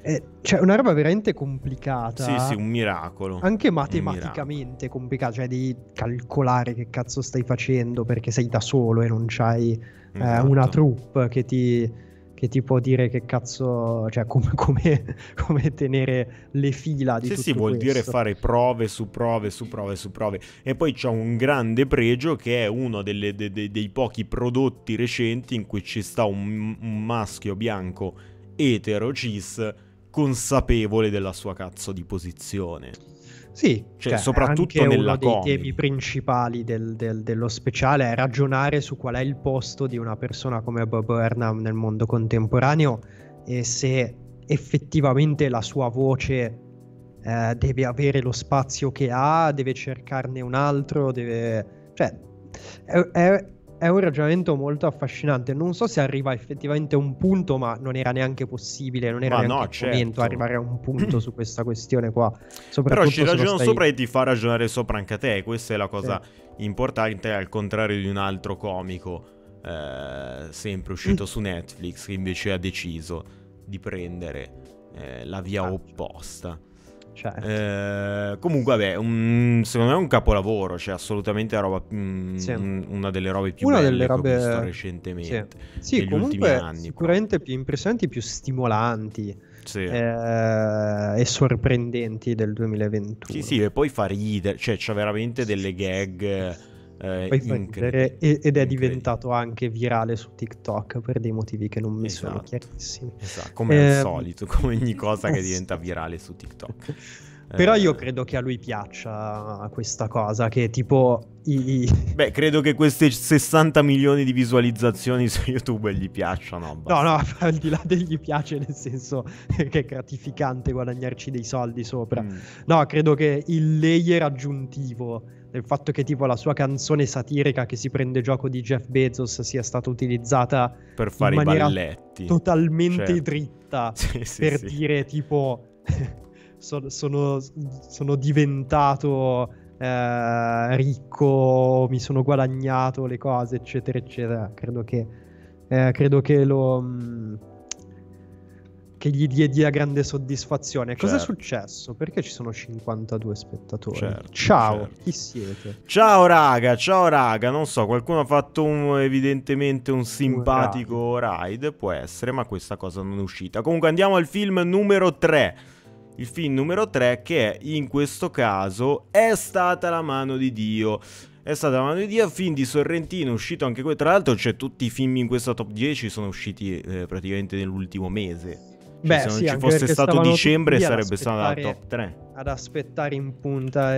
Eh, cioè, una roba veramente complicata. Sì, sì, un miracolo. Anche matematicamente complicato, cioè devi calcolare che cazzo stai facendo perché sei da solo e non c'hai eh, Esatto. una troupe che ti, che ti può dire che cazzo, cioè come, come- come tenere le fila di Sì, tutto sì, vuol dire questo. fare prove su prove su prove su prove. E poi c'è un grande pregio che è uno delle- de- de- dei pochi prodotti recenti in cui ci sta un, un maschio bianco etero cis consapevole della sua cazzo di posizione. Sì, Cioè, soprattutto anche uno dei comica. temi principali del- del- dello speciale è ragionare su qual è il posto di una persona come Bob Burnham nel mondo contemporaneo e se effettivamente la sua voce eh, deve avere lo spazio che ha, deve cercarne un altro, deve... Cioè, è, è- è un ragionamento molto affascinante. Non so se arriva effettivamente a un punto, ma non era neanche possibile, non era Ma neanche no, certo. momento arrivare a un punto su questa questione qua. Però ci ragiono stai- sopra e ti fa ragionare sopra anche a te. Questa è la cosa importante, al contrario di un altro comico, eh, sempre Mm. uscito su Netflix, che invece ha deciso di prendere eh, la via Ah. opposta. Cioè, Eh, comunque, vabbè, un- secondo me è un capolavoro. Cioè, assolutamente roba, mm, Sì. un- una delle robe più Una belle delle che ho robe- visto recentemente. sì, ultimi comunque anni, sicuramente più impressionanti, più stimolanti Sì. eh, e sorprendenti del 2021. Sì, sì, e poi fa ridere, cioè c'ha veramente delle gag eh, incredibile. ed è Incredibile. diventato anche virale su TikTok per dei motivi che non mi sono Esatto. chiarissimi. Esatto, come al Ehm, solito, come ogni cosa che eh, diventa virale su TikTok. Però Eh, io credo che a lui piaccia questa cosa, che tipo i- Beh, credo che queste 60 milioni di visualizzazioni su YouTube gli piacciono. No, no, al di là degli piace nel senso che è gratificante guadagnarci dei soldi sopra. Mm. No, credo che il layer aggiuntivo del fatto che tipo la sua canzone satirica che si prende gioco di Jeff Bezos sia stata utilizzata Per fare i balletti. totalmente Certo. dritta Sì, sì, per sì. dire tipo sono, sono- sono diventato eh, ricco, mi sono guadagnato le cose, eccetera, eccetera. Credo che, eh, credo che lo... mm, che gli dia, grande soddisfazione. Cosa è Certo. successo? Perché ci sono 52 spettatori? Certo, Ciao, certo. chi siete? Ciao raga, ciao raga, non so, qualcuno ha fatto un- evidentemente un simpatico ride, può essere, ma questa cosa non è uscita. Comunque andiamo al film numero 3. Il film numero 3 che in questo caso è stata la mano di Dio. È stata la mano di Dio, film di Sorrentino, uscito anche qui. Tra l'altro, cioè, tutti i film in questa top 10 sono usciti eh, praticamente nell'ultimo mese. Cioè, Beh, se non sì, ci fosse stato dicembre, sarebbe stata la top 3. ad aspettare in punta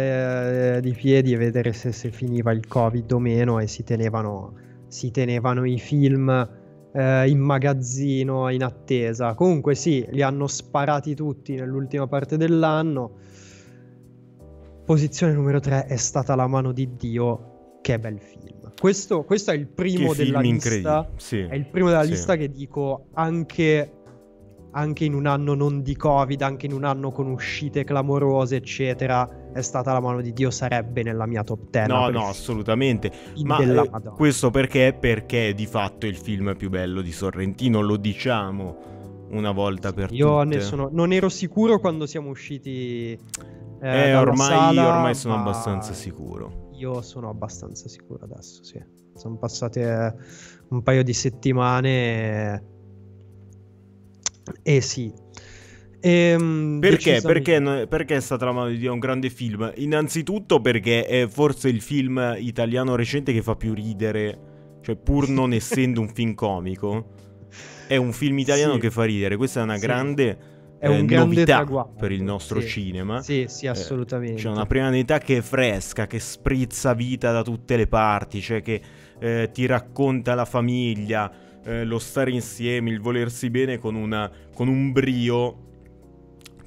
eh, di piedi e vedere se, se finiva il covid o meno e si tenevano, si tenevano i film eh, in magazzino in attesa comunque sì li hanno sparati tutti nell'ultima parte dell'anno posizione numero 3 è stata La mano di Dio che bel film questo, questo è il primo Che della lista. Sì. è il primo della Sì. lista che dico anche, anche in un anno non di Covid, anche in un anno con uscite clamorose, eccetera, è stata la mano di Dio, sarebbe nella mia top 10. No, no, assolutamente. Ma eh, questo perché? Perché è di fatto il film più bello di Sorrentino, lo diciamo una volta per Io tutte. ne sono, non ero sicuro quando siamo usciti. Eh, Eh, ormai, sala, ormai sono abbastanza sicuro. Io sono abbastanza sicuro adesso, sì. Sono passate eh, un paio di settimane e, e sì. Ehm, Perché? Perché, perché è stata la mano di Dio un grande film? Innanzitutto perché è forse il film italiano recente che fa più ridere, cioè pur non essendo un film comico, è un film italiano Sì. che fa ridere. Questa è una Sì. grande, È un eh, grande novità traguardo, per il nostro sì. cinema. Sì, sì, Eh, assolutamente. C'è una prima unità che è fresca, che sprizza vita da tutte le parti, cioè che eh, ti racconta la famiglia, eh, lo stare insieme, il volersi bene con, una, con un brio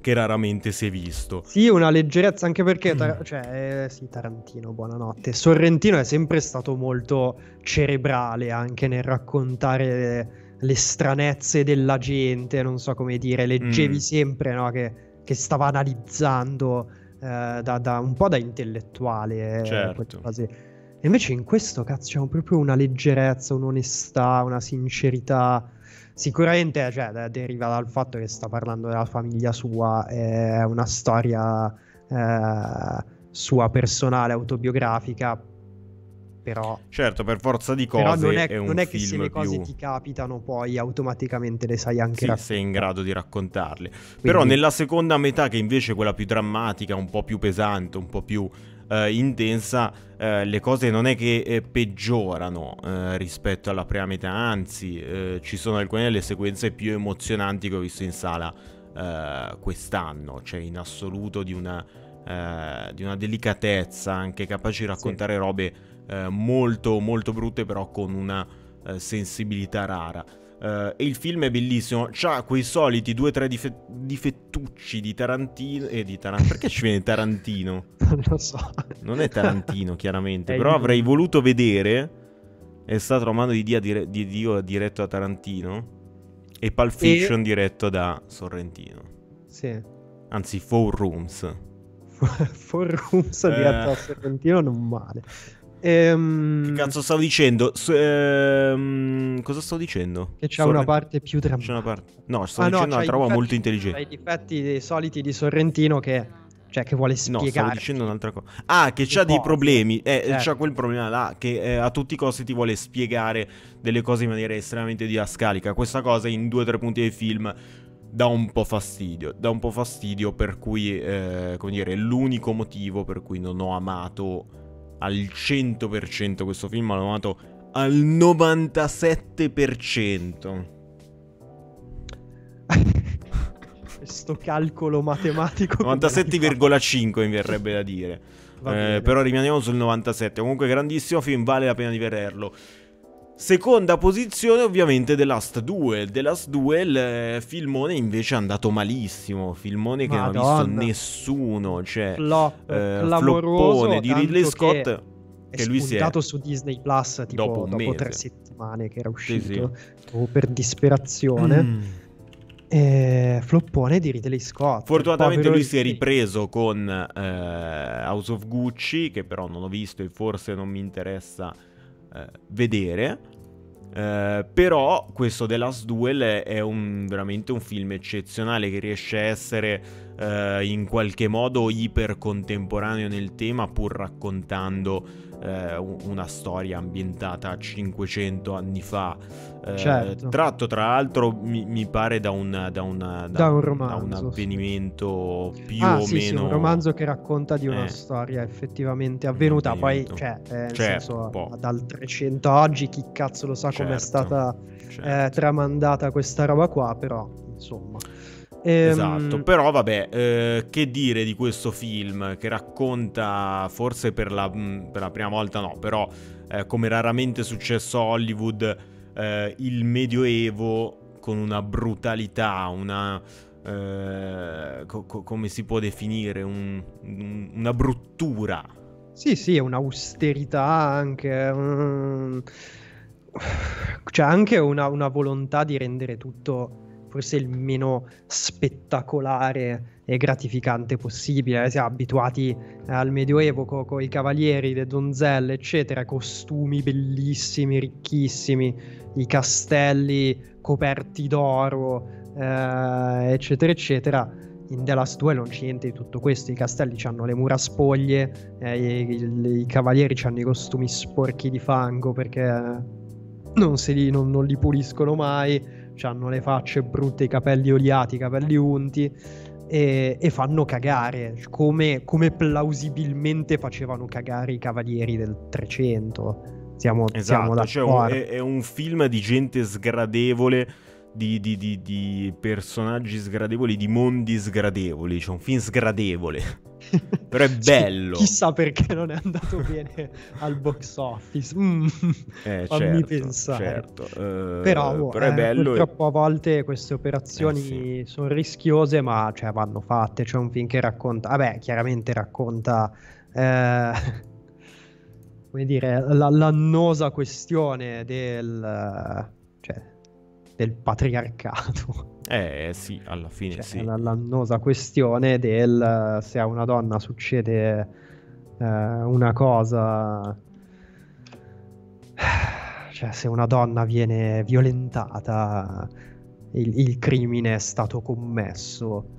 che raramente si è visto. Sì, una leggerezza anche perché, Mm. Tar- cioè, eh, sì, Tarantino, buonanotte. Sorrentino è sempre stato molto cerebrale anche nel raccontare le, stranezze della gente, non so come dire, leggevi Mm. sempre no, che, che stava analizzando eh, da, da- un po' da intellettuale. eh, Certo. cose. E invece in questo cazzo c'è proprio una leggerezza, un'onestà, una sincerità. Sicuramente cioè, de- deriva dal fatto che sta parlando della famiglia sua, è una storia eh, sua personale, autobiografica, però, Certo, per forza di però cose non è, è un non è che se le cose più... ti capitano poi automaticamente le sai anche Sì, raccontare. sei in grado di raccontarle. Però nella seconda metà, che invece è quella più drammatica, un po' più pesante, un po' più eh, intensa, eh, le cose non è che eh, peggiorano eh, rispetto alla prima metà, anzi, eh, ci sono alcune delle sequenze più emozionanti che ho visto in sala quest'anno, cioè in assoluto di una, di una delicatezza, anche capace di raccontare robe eh, molto, molto brutte, però con una sensibilità rara. Eh, e il film è bellissimo. C'ha quei soliti due o tre dife- difettucci di Tarantino. E di Tarantino. Perché ci viene Tarantino? non lo so. Non è Tarantino, chiaramente. Però avrei voluto vedere. È stato Romano di Dio, dire- di Dio diretto da Tarantino. E Pulp Fiction diretto da Sorrentino. Sì. Anzi, Four Rooms. For Rooms Eh. diretto a Sorrentino non male. Ehm, Che cazzo stavo dicendo? S- ehm, cosa sto dicendo? Che c'è Sorre- una parte più C'è drammatica. una parte. No, sto Ah, no, dicendo c'hai un'altra roba difetti- molto intelligente. c'hai i difetti dei soliti di Sorrentino che, cioè, che vuole No, stavo spiegare. dicendo un'altra cosa. Ah, che c'ha dei problemi. Eh, Certo. c'ha quel problema là. Che eh, a tutti i costi ti vuole spiegare delle cose in maniera estremamente didascalica. Questa cosa in due o tre punti del film dà un po' fastidio. Dà un po' fastidio per cui, eh, come dire, l'unico motivo per cui non ho amato al 100% questo film, l'ho amato al 97%. Questo calcolo matematico. 97,5 mi verrebbe da dire. Eh, però rimaniamo sul 97. Comunque, grandissimo film, vale la pena di vederlo. Seconda posizione, ovviamente, The Last Duel. The Last Duel, eh, filmone invece è andato malissimo. Filmone che Madonna. non ha visto nessuno. Cioè, Flop, eh, floppone di Ridley Scott. Che... Che è lui si è su Disney Plus tipo dopo dopo, tre settimane che era Sì, uscito sì. o per disperazione Mm. e floppone di Ridley Scott Fortunatamente lui si è ripreso con eh, House of Gucci, che però non ho visto e forse non mi interessa eh, vedere. Eh, però questo The Last Duel è, un- veramente un film eccezionale che riesce a essere eh, in qualche modo iper contemporaneo nel tema pur raccontando eh, un- una storia ambientata 500 anni fa eh, Certo. tratto tra l'altro mi, mi pare da un, da un, da Da un romanzo, da un avvenimento più ah o sì sì meno un romanzo che racconta di una Eh. storia effettivamente avvenuta poi cioè eh, Certo, senso dal 300 a oggi chi cazzo lo sa com'è Certo, stata certo. eh, tramandata questa roba qua però insomma Esatto, però vabbè, eh, che dire di questo film che racconta, forse per la, mh, per la prima volta no, però eh, come raramente è successo a Hollywood, eh, il Medioevo con una brutalità, una... eh, co- co- come si può definire? Un- un- una bruttura. Sì, sì, è un'austerità anche. mm, C'è anche una, una volontà di rendere tutto forse il meno spettacolare e gratificante possibile. Eh, Siamo abituati eh, al Medioevo con i cavalieri, le donzelle, eccetera, costumi bellissimi, ricchissimi, i castelli coperti d'oro, eh, eccetera, eccetera. In The Last Duel non c'è niente di tutto questo. I castelli hanno le mura spoglie, eh, i, i- i cavalieri hanno i costumi sporchi di fango perché non, li, non- non li puliscono mai. Hanno le facce brutte, i capelli oliati, i capelli unti. E, e fanno cagare come, come plausibilmente facevano cagare i cavalieri del 300. Siamo, siamo Esatto, cioè un- è, è un film di gente sgradevole, di, di- di- di personaggi sgradevoli, di mondi sgradevoli, cioè un film sgradevole. Però è bello. chissà perché non è andato bene al box office. Mm. Eh, fammi certo, pensare. certo, eh, Però, però è eh, bello. e- purtroppo a volte queste operazioni Eh, sì. sono rischiose, ma cioè, vanno fatte. C'è un film che racconta, vabbè, chiaramente racconta, eh, come dire, la- l'annosa questione del, del patriarcato. Eh sì, alla fine Cioè, sì. la- l'annosa questione del eh, se a una donna succede eh, una cosa, cioè se una donna viene violentata, il, il crimine è stato commesso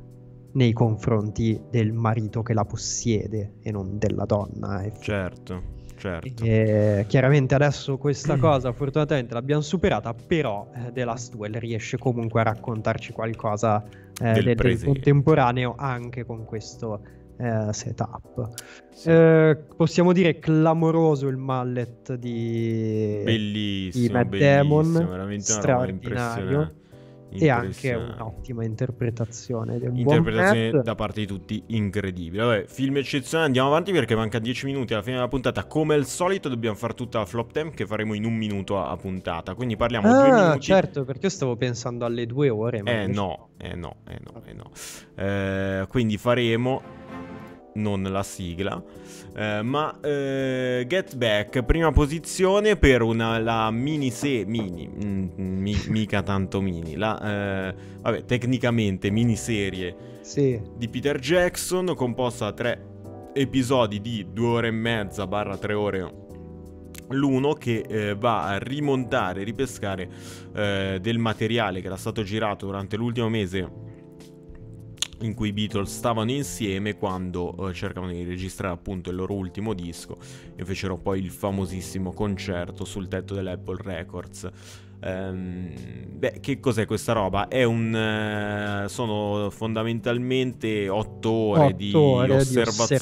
nei confronti del marito che la possiede e non della donna. E Certo, certo. e chiaramente adesso questa cosa fortunatamente l'abbiamo superata, però eh, The Last Duel riesce comunque a raccontarci qualcosa eh, Del del, del contemporaneo anche con questo eh, setup. Sì. Eh, possiamo dire clamoroso il mallet di, Bellissimo, di Matt bellissimo, Damon, veramente una roba impressionante. E anche un'ottima interpretazione buon Interpretazione da parte di tutti incredibile. Vabbè, film eccezionale. Andiamo avanti perché manca 10 minuti alla fine della puntata. Come al solito, dobbiamo fare tutta la flop time che faremo in un minuto a, puntata. Quindi parliamo due Ah, minuti. certo, perché io stavo pensando alle due ore. Ma Eh no, eh no, eh no, eh no. Eh, quindi faremo non la sigla, eh, ma eh, Get Back, prima posizione per una, la mini se mini, mm, mi- mica tanto mini, la, eh, vabbè, tecnicamente miniserie Sì. di Peter Jackson, composta da tre episodi di due ore e mezza barra tre ore l'uno che eh, va a rimontare, ripescare eh, del materiale che era stato girato durante l'ultimo mese in cui i Beatles stavano insieme quando eh, cercavano di registrare appunto il loro ultimo disco e fecero poi il famosissimo concerto sul tetto dell'Apple Records. Ehm, beh, che cos'è questa roba? È un. eh, sono fondamentalmente otto ore, Otto di, ore di osservazione.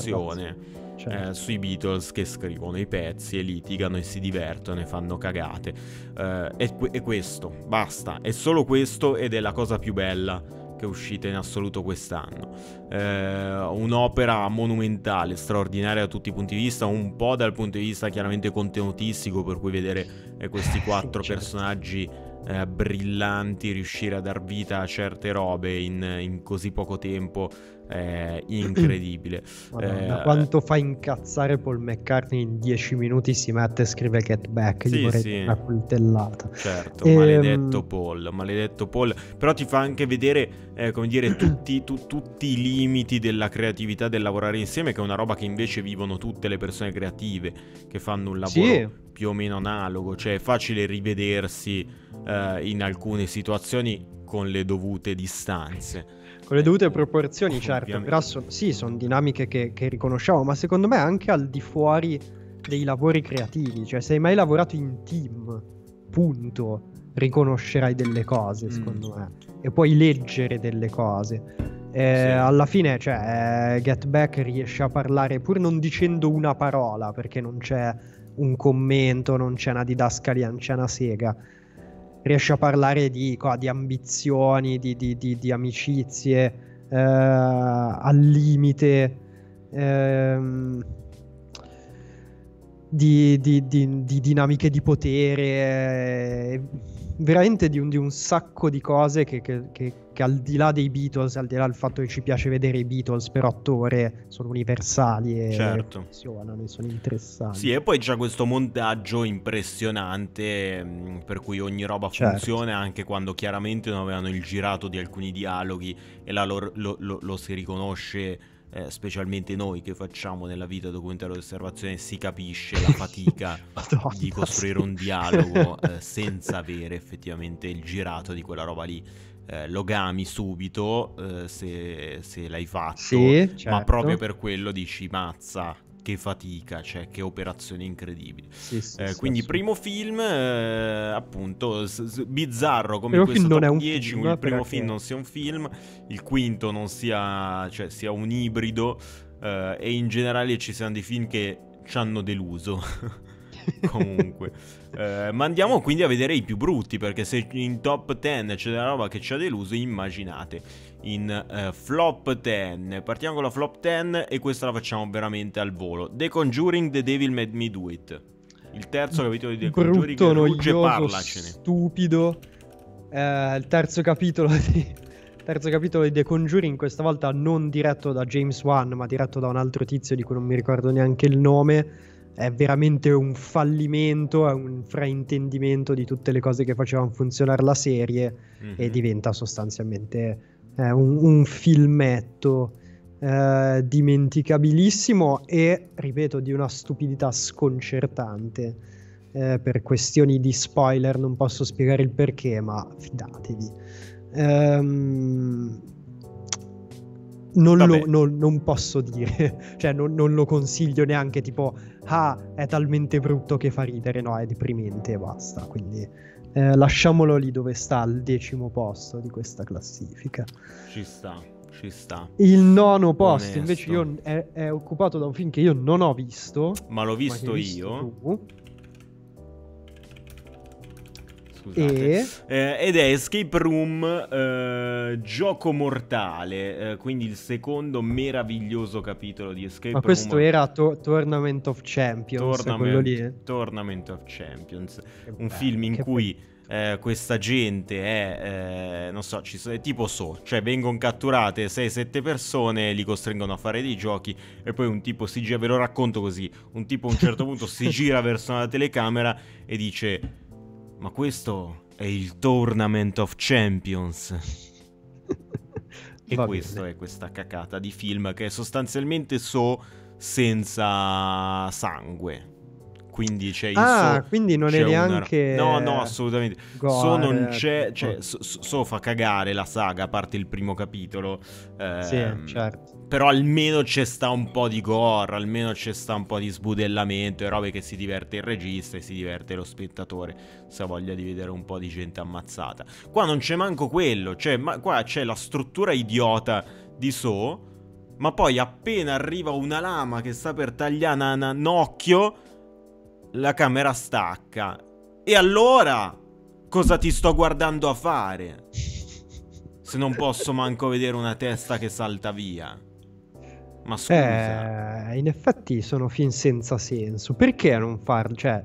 osservazione. certo. eh, sui Beatles che scrivono i pezzi e litigano e si divertono e fanno cagate. Eh, è, è questo, basta, è solo questo ed è la cosa più bella che è uscita in assoluto quest'anno. Eh, un'opera monumentale, straordinaria da tutti i punti di vista, un po' dal punto di vista chiaramente contenutistico, per cui vedere eh, questi quattro Certo. personaggi eh, brillanti, riuscire a dar vita a certe robe in, in così poco tempo è incredibile. Madonna, Eh, quanto fa incazzare Paul McCartney in 10 minuti si mette e scrive Get Back, Sì, gli vorrei sì. una coltellata. Certo, Ehm, maledetto Paul, maledetto Paul, però ti fa anche vedere, eh, come dire, tutti, tu- tutti i limiti della creatività del lavorare insieme, che è una roba che invece vivono tutte le persone creative, che fanno un lavoro Sì, più o meno analogo, cioè è facile rivedersi eh, in alcune situazioni con le dovute distanze. Con le dovute proporzioni, certo, Ovviamente. però son- sì, sono dinamiche che, che riconosciamo, ma secondo me anche al di fuori dei lavori creativi, cioè se hai mai lavorato in team, punto, riconoscerai delle cose, Mm. secondo me, e puoi leggere delle cose. Eh, Sì. Alla fine, cioè, eh, Get Back riesce a parlare pur non dicendo una parola, perché non c'è un commento, non c'è una didascalia, non c'è una sega. Riesce a parlare di, di ambizioni, di, di- di- amicizie, eh, al limite, ehm, di dinamiche di potere, eh, veramente di un, di un sacco di cose che, che- che- che al di là dei Beatles, al di là del fatto che ci piace vedere i Beatles per otto ore, sono universali e Certo. funzionano e sono interessanti. Sì, e poi c'è questo montaggio impressionante mh, per cui ogni roba Certo. funziona anche quando chiaramente non avevano il girato di alcuni dialoghi e là lo, lo- lo- lo si riconosce, eh, specialmente noi che facciamo nella vita documentario di osservazione, si capisce la fatica Madonna, di costruire sì. un dialogo eh, senza avere effettivamente il girato di quella roba lì. Eh, lo gami subito eh, se, se l'hai fatto, Sì, ma certo. proprio per quello dici mazza, che fatica, cioè che operazioni incredibili. Sì, sì, Eh, sì, quindi primo film, eh, appunto, s- s- bizzarro come Primo questo film non è un 10, film, il primo perché- film non sia un film, il quinto non sia, cioè, sia un ibrido eh, e in generale ci siano dei film che ci hanno deluso. Comunque, Eh, ma andiamo quindi a vedere i più brutti perché se in top 10 c'è della roba che ci ha deluso, immaginate in eh, flop 10. Partiamo con la flop 10 e questa la facciamo veramente al volo. The Conjuring, The Devil Made Me Do It. Il terzo capitolo di The Conjuring, brutto, noioso, parlacene. stupido. Eh, il terzo capitolo di terzo capitolo di The Conjuring, questa volta non diretto da James Wan, ma diretto da un altro tizio di cui non mi ricordo neanche il nome. È veramente un fallimento, è un fraintendimento di tutte le cose che facevano funzionare la serie e Mhm. diventa sostanzialmente eh, un, un filmetto eh, dimenticabilissimo e, ripeto, di una stupidità sconcertante. Eh, per questioni di spoiler non posso spiegare il perché, ma fidatevi. Ehm, non, lo, non- non posso dire, cioè non, non lo consiglio neanche tipo, ah, è talmente brutto che fa ridere, no, è deprimente e basta. Quindi eh, lasciamolo lì dove sta, al decimo posto di questa classifica. Ci sta, ci sta. Il nono posto Onesto. invece io, è, è occupato da un film che io non ho visto. Ma l'ho ma visto hai visto io. tu, Scusate. e Eh, ed è Escape Room eh, Gioco Mortale, eh, quindi il secondo meraviglioso capitolo di Escape ma Room. questo era to- Tournament of Champions, quello lì. Tournament, Tournament of Champions, Che un bello, film in cui eh, questa gente è, eh, non so, ci sono, tipo so, cioè vengono catturate 6-7 persone, li costringono a fare dei giochi e poi un tipo si gira, ve lo racconto così, un tipo a un certo punto si gira verso la telecamera e dice, ma questo è il Tournament of Champions. E Va questo bene. è questa cacata di film che è sostanzialmente so senza sangue. Quindi c'è il Ah, so, quindi non è una- neanche No, no, assolutamente. gore, so non c'è, cioè, so, so- so fa cagare la saga, a parte il primo capitolo. Sì, ehm, certo. Però almeno c'è sta un po' di gore, almeno c'è sta un po' di sbudellamento e robe che si diverte il regista e si diverte lo spettatore se ha voglia di vedere un po' di gente ammazzata. Qua non c'è manco quello, cioè, ma qua c'è la struttura idiota di So Ma poi appena arriva una lama che sta per tagliare un occhio, la camera stacca. E allora cosa ti sto guardando a fare? Se non posso manco vedere una testa che salta via. Ma scusa. Eh, in effetti sono film senza senso. Perché non farlo? Cioè,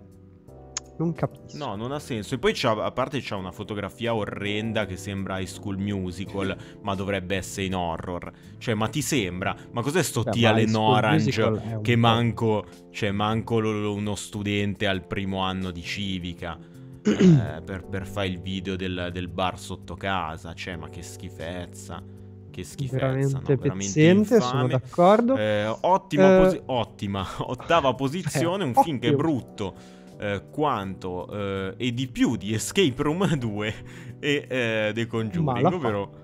non capisco. No, non ha senso. E poi c'ha, a parte c'ha una fotografia orrenda che sembra High School Musical, ma dovrebbe essere in horror. Cioè, ma ti sembra? Ma cos'è sto School Orange che manco, cioè, manco uno studente al primo anno di civica eh, per, per fare il video del, del bar sotto casa? Cioè, ma che schifezza. Che schifezza, veramente no? Veramente sono d'accordo. Eh, ottima, Eh, posi- ottima, ottava posizione, un film che è brutto eh, quanto eh, e di più di Escape Room 2 e eh, The Conjuring, l'ha ovvero Ma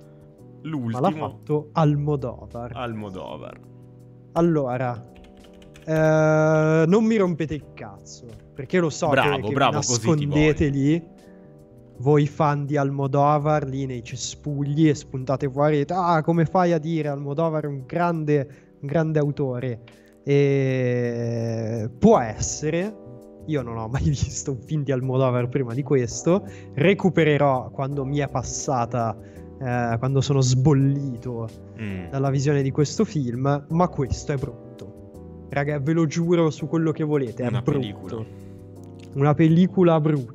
l'ha l'ultimo fatto Almodovar. Almodovar. Allora, eh, non mi rompete il cazzo. Perché lo so Bravo, che, che bravo, ti nascondete lì. Voi fan di Almodovar lì nei cespugli e spuntate fuori e dite, ah come fai a dire Almodovar è un grande, un grande autore e può essere io non ho mai visto un film di Almodovar prima di questo recupererò quando mi è passata eh, quando sono sbollito Mm. dalla visione di questo film, ma questo è brutto. Raga, ve lo giuro su quello che volete, è Una brutto. pellicola. Una pellicola brutta.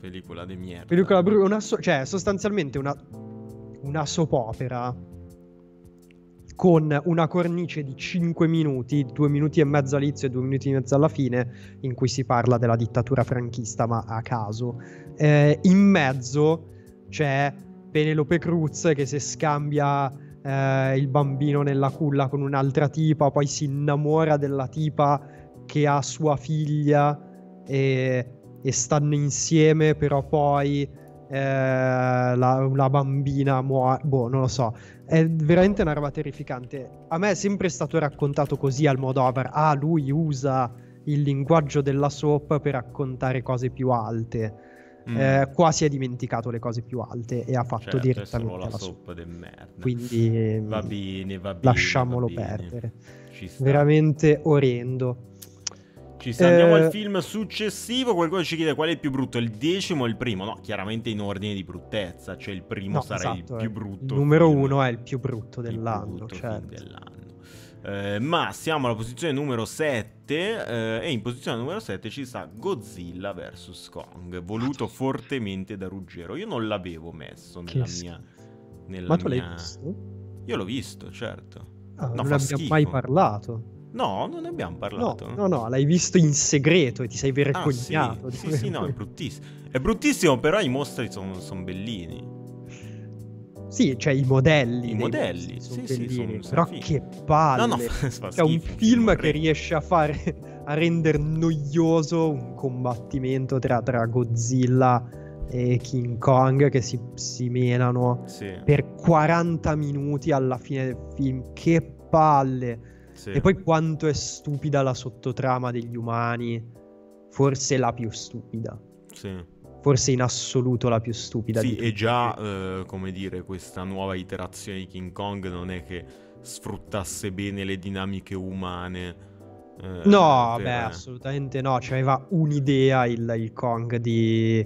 Pellicola di merda. Pellicola bru- una so- cioè, sostanzialmente una, una soap opera con una cornice di 5 minuti, 2 minuti e mezzo all'inizio e 2 minuti e mezzo alla fine, in cui si parla della dittatura franchista, ma a caso. Eh, in mezzo c'è Penelope Cruz che si scambia eh, il bambino nella culla con un'altra tipa, poi si innamora della tipa che ha sua figlia e, e stanno insieme, però poi eh, la, la bambina muore. Boh, non lo so. È veramente una roba terrificante. A me è sempre stato raccontato così al Modover. Ah, lui usa il linguaggio della soap per raccontare cose più alte. Mm. Eh, qua si è dimenticato le cose più alte e ha fatto Certo, direttamente la la soap. del merda. Quindi Va bene, va bene. lasciamolo va bene. perdere. Veramente orrendo. Ci sta. Andiamo Eh, al film successivo. Qualcuno ci chiede qual è il più brutto, il decimo o il primo? No, chiaramente in ordine di bruttezza. Cioè, il primo No, sarà esatto, il eh. più brutto. Il numero film. uno è il più brutto dell'anno. brutto certo. dell'anno. Eh, ma siamo alla posizione numero 7 eh, e in posizione numero 7 ci sta Godzilla vs Kong, voluto fortemente da Ruggero. Io non l'avevo messo Che nella schifo. mia... Nella Ma tu l'hai mia- visto? Io l'ho visto, certo. Ah, No, non fa abbiamo mai parlato. No, non ne abbiamo No, parlato. no, no, l'hai visto in segreto e ti sei Ah, vergognato. sì, sì, sì, no, è bruttissimo. È bruttissimo, però i mostri sono bellini. Sì, cioè i modelli. I modelli, sono sì, sì, bellini, sono- però sono che palle. No, no, fa Cioè, un film che riesce a fare a rendere noioso un combattimento tra, tra Godzilla e King Kong che si, si menano Sì, per 40 minuti alla fine del film. Che palle! Sì. E poi quanto è stupida la sottotrama degli umani. Forse la più stupida. Sì. Forse in assoluto la più stupida Sì, e già, eh, come dire, questa nuova iterazione di King Kong non è che sfruttasse bene le dinamiche umane. eh, No, per- beh, assolutamente no. Cioè, aveva un'idea il, il Kong di,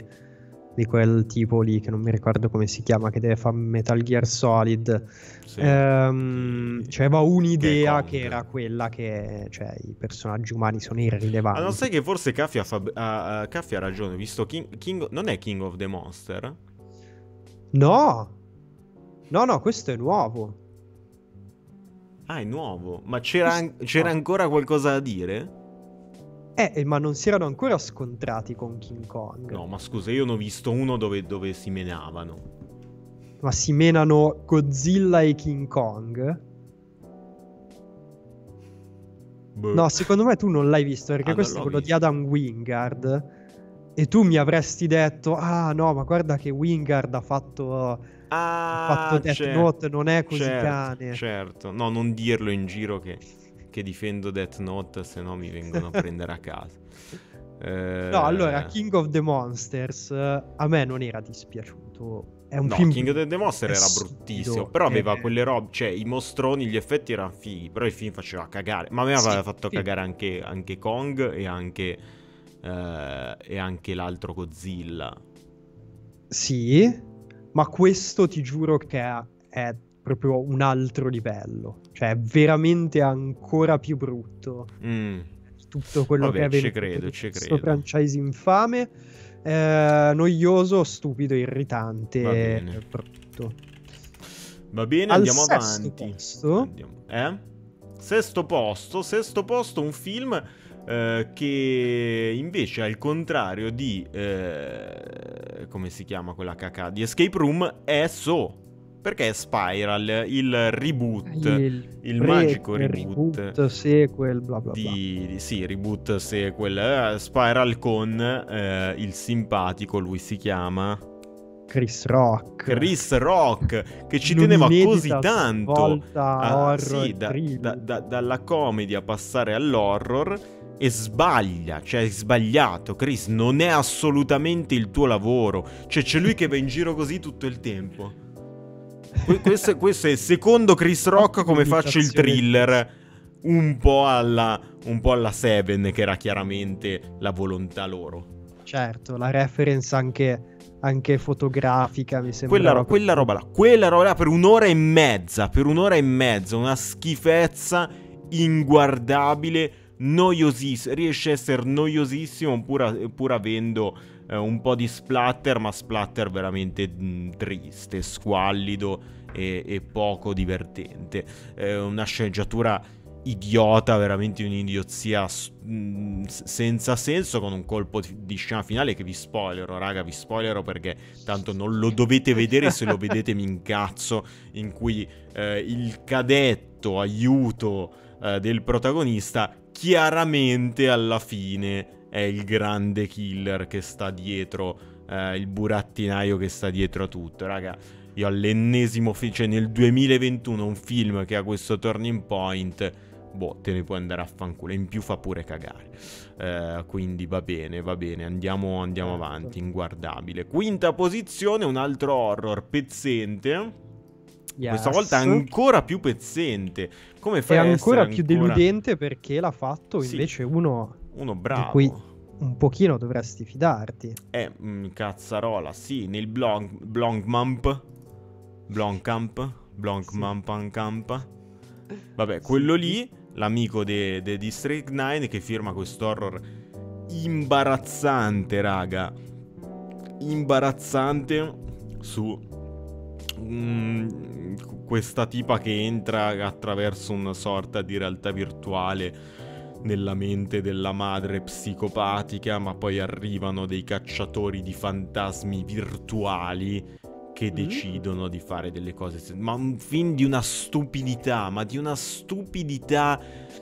di quel tipo lì, che non mi ricordo come si chiama, che deve fare Metal Gear Solid. Sì. Ehm, Che- cioè, un'idea Kong. che, era quella che, cioè, i personaggi umani sono irrilevanti. Ah, non sai che forse Caffia, fa- ha, ha- Caffia ha ragione, visto King, King- Non è King of the Monster? No, no, no, questo è nuovo. Ah, è nuovo. Ma c'era, an- c'era ancora qualcosa da dire? Eh, eh, ma non si erano ancora scontrati con King Kong. No, ma scusa, io ne ho visto uno dove, dove si menavano. Ma si menano Godzilla e King Kong? Boh. No, secondo me tu non l'hai visto perché Ah, questo è quello di visto. Adam Wingard. E tu mi avresti detto: Ah, no, ma guarda che Wingard ha fatto, ha Ah, fatto Death cer- Note, non è così certo, cane. Certo, no, non dirlo in giro che, che difendo Death Note, se no mi vengono a prendere a casa. Eh, No, allora, King of the Monsters eh, a me non era dispiaciuto. È un no, film King of the Monster era bruttissimo. Però aveva è- quelle robe. Cioè, i mostroni, gli effetti erano fighi. Però il film faceva cagare. Ma a me Sì, aveva fatto sì. cagare anche, anche Kong e anche. eh, e anche l'altro Godzilla. Sì, ma questo ti giuro che è, è proprio un altro livello. Cioè, è veramente ancora più brutto. Mm. Tutto quello Vabbè, che è ci credo, ci questo credo. franchise infame. Eh, noioso, stupido, irritante. Va bene. brutto. Va bene, Al andiamo sesto avanti. posto? Andiamo- Eh? Sesto posto, sesto posto, un film eh, che invece al contrario di eh, come si chiama quella cacà di Escape Room è So. Perché è Spiral, il reboot il prequel, magico reboot sequel, bla bla bla. di, di- sì, reboot sequel eh, Spiral con eh, il simpatico, lui si chiama Chris Rock. Chris Rock, che ci teneva così tanto a- horror sì, da- da- da- dalla comedy a passare all'horror e sbaglia, cioè è sbagliato. Chris, non è assolutamente il tuo lavoro. Cioè c'è lui che va in giro così tutto il tempo. Que- questo, questo è secondo Chris Rock come faccio il thriller un po' alla un po' alla Seven che era chiaramente la volontà loro. Certo, la reference anche, anche fotografica mi sembra. Quella, ro- quella roba là, quella roba là per un'ora e mezza, per un'ora e mezza, una schifezza inguardabile, noiosissima, riesce a essere noiosissimo pur, pur avendo eh, un po' di splatter, ma splatter veramente mh, triste, squallido e, e poco divertente. È una sceneggiatura idiota, veramente un'idiozia mh, s- senza senso con un colpo di scena finale che vi spoilerò, raga, vi spoilerò perché tanto non lo dovete vedere, se lo vedete mi incazzo, in cui eh, il cadetto aiuto eh, del protagonista chiaramente alla fine è il grande killer che sta dietro, eh, il burattinaio che sta dietro a tutto, raga. Io all'ennesimo film, cioè nel 2021 un film che ha questo turning point, boh, te ne puoi andare a fanculo. In più fa pure cagare. Eh, quindi va bene, va bene, andiamo, andiamo Certo. avanti, inguardabile. Quinta posizione, un altro horror pezzente. Questa Yes. volta ancora più pezzente. Come È fai a ancora più ancora deludente perché l'ha fatto Sì. invece uno uno bravo? cui- un pochino dovresti fidarti. Eh, mm, cazzarola, sì, nel blog, Blongmamp, Blomkamp, Blomkamp, Vabbè, quello lì, l'amico de- de District 9 che firma questo horror imbarazzante, raga. Imbarazzante su mm, questa tipa che entra attraverso una sorta di realtà virtuale nella mente della madre psicopatica, ma poi arrivano dei cacciatori di fantasmi virtuali che Mm. decidono di fare delle cose. se- Ma un film di una stupidità, ma di una stupidità.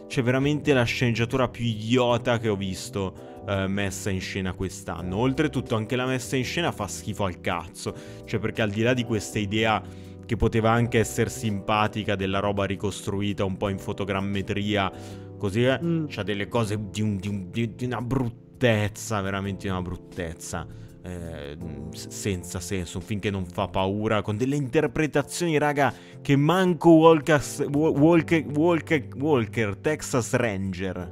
C'è veramente la sceneggiatura più idiota che ho visto eh, messa in scena quest'anno. Oltretutto, anche la messa in scena fa schifo al cazzo. Cioè, perché al di là di questa idea che poteva anche essere simpatica della roba ricostruita un po' in fotogrammetria, così eh, Mm. c'ha delle cose di, un- di un- di- di una bruttezza, veramente una bruttezza. eh, senza senso, un film che non fa paura, con delle interpretazioni, raga, che manco Walker, Walker, Walker, Walker Texas Ranger.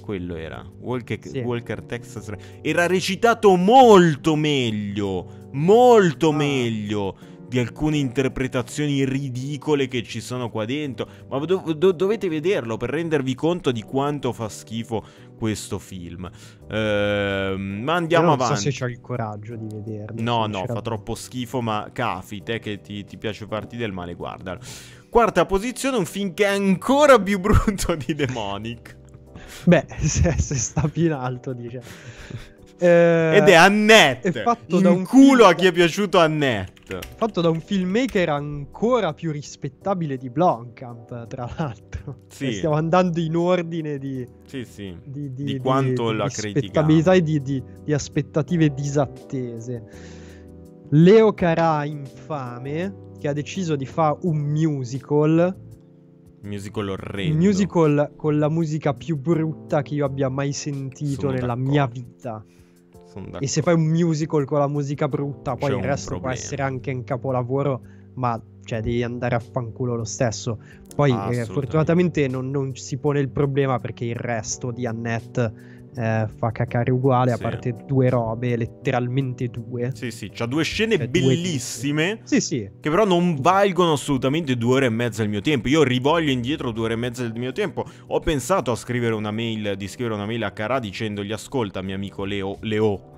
Quello era. Walker, Sì. Walker Texas Ranger. Era recitato molto meglio. Molto Ah. meglio di alcune interpretazioni ridicole che ci sono qua dentro. Ma do- do- dovete vederlo per rendervi conto di quanto fa schifo questo film. Ehm, ma andiamo non avanti. so se c'ho il coraggio di vederlo. No, no, fa troppo schifo, ma cafi, te che ti, ti piace farti del male, guardalo. Quarta posizione, un film che è ancora più brutto di Demonic. Beh, se, se sta più in alto, dice. Eh, Ed è Annette. è fatto In da un culo film- a chi è piaciuto Annette. fatto da un filmmaker ancora più rispettabile di Blomkamp, tra l'altro. Sì. E Stiamo andando in ordine di, Sì, sì. di, di, Di quanto la rispettabilità e di, di- di aspettative disattese. Leo Carà infame che ha deciso di fare un musical Musical orrendo. Musical con la musica più brutta che io abbia mai sentito Sono nella d'accordo. mia vita. E se fai un musical con la musica brutta, poi C'è il resto può problema. essere anche un capolavoro, ma cioè devi andare a fanculo lo stesso. Poi eh, fortunatamente non, non si pone il problema perché il resto di Annette eh, fa cacare uguale, a Sì. parte due robe, letteralmente due. Sì, sì, c'ha due scene Cioè, due bellissime. Sì, sì. Che però non valgono assolutamente due ore e mezza del mio tempo. Io rivoglio indietro due ore e mezza del mio tempo. Ho pensato a scrivere una mail, di scrivere una mail a Cara dicendogli: Ascolta, mio amico Leo, Leo.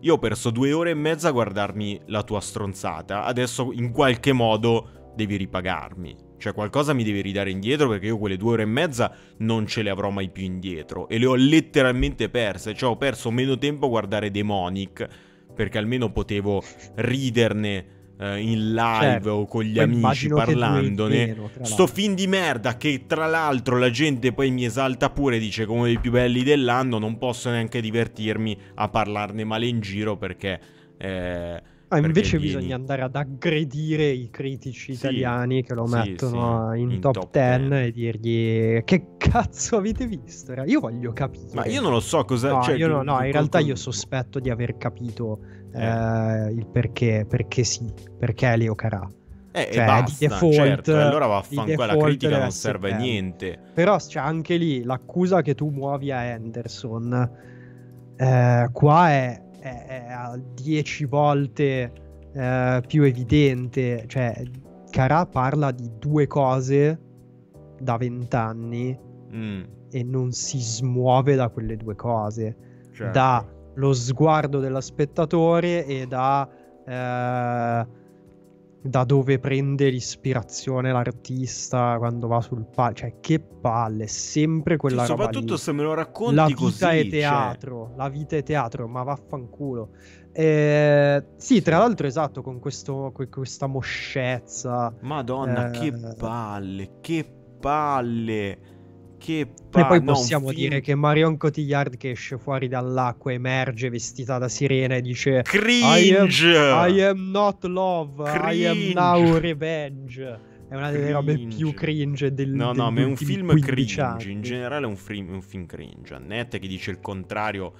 Io ho perso due ore e mezza a guardarmi la tua stronzata. Adesso in qualche modo devi ripagarmi. Cioè, qualcosa mi devi ridare indietro perché io quelle due ore e mezza non ce le avrò mai più indietro. E le ho letteralmente perse. Cioè, ho perso meno tempo a guardare Demonic. Perché almeno potevo riderne eh, in live Certo. o con gli amici parlandone. tra Sto film di merda che tra l'altro la gente poi mi esalta pure, dice come uno dei più belli dell'anno, non posso neanche divertirmi a parlarne male in giro perché... eh, Ah, invece vieni- bisogna andare ad aggredire i critici Sì, italiani che lo sì, mettono sì, in, in top, top 10 10. e dirgli che cazzo avete visto? Io voglio capire. Ma io non lo so cosa... No, cioè, io no, no, in realtà io sospetto di aver capito Eh. eh, il perché, perché sì, perché è Leo Carà. Eh, cioè, e basta, di default- certo, allora vaffanculo, la critica non serve a niente. Però c'è anche lì l'accusa che tu muovi a Anderson. eh, qua è, è- è a 10 volte eh, più evidente. Cioè, Carà parla di due cose da vent'anni Mm, e non si smuove da quelle due cose. certo. Da lo sguardo dello spettatore e da, eh, da dove prende l'ispirazione l'artista quando va sul palco. Cioè, che palle, sempre Sì, quella roba soprattutto lì. se me lo racconti La vita così, è cioè- teatro, la vita è teatro, ma vaffanculo. Eh, sì, tra l'altro, esatto, con questo, que- questa moscezza. Madonna, che Eh. palle, che palle, che E palle. poi possiamo film dire che Marion Cotillard che esce fuori dall'acqua, emerge vestita da sirena e dice Cringe! I am not love, I am Cringe. now revenge. È una delle robe Cringe. più cringe del No, no, ma è un film 15 cringe. anni. In generale è un, film- un film cringe. Annette che dice il contrario,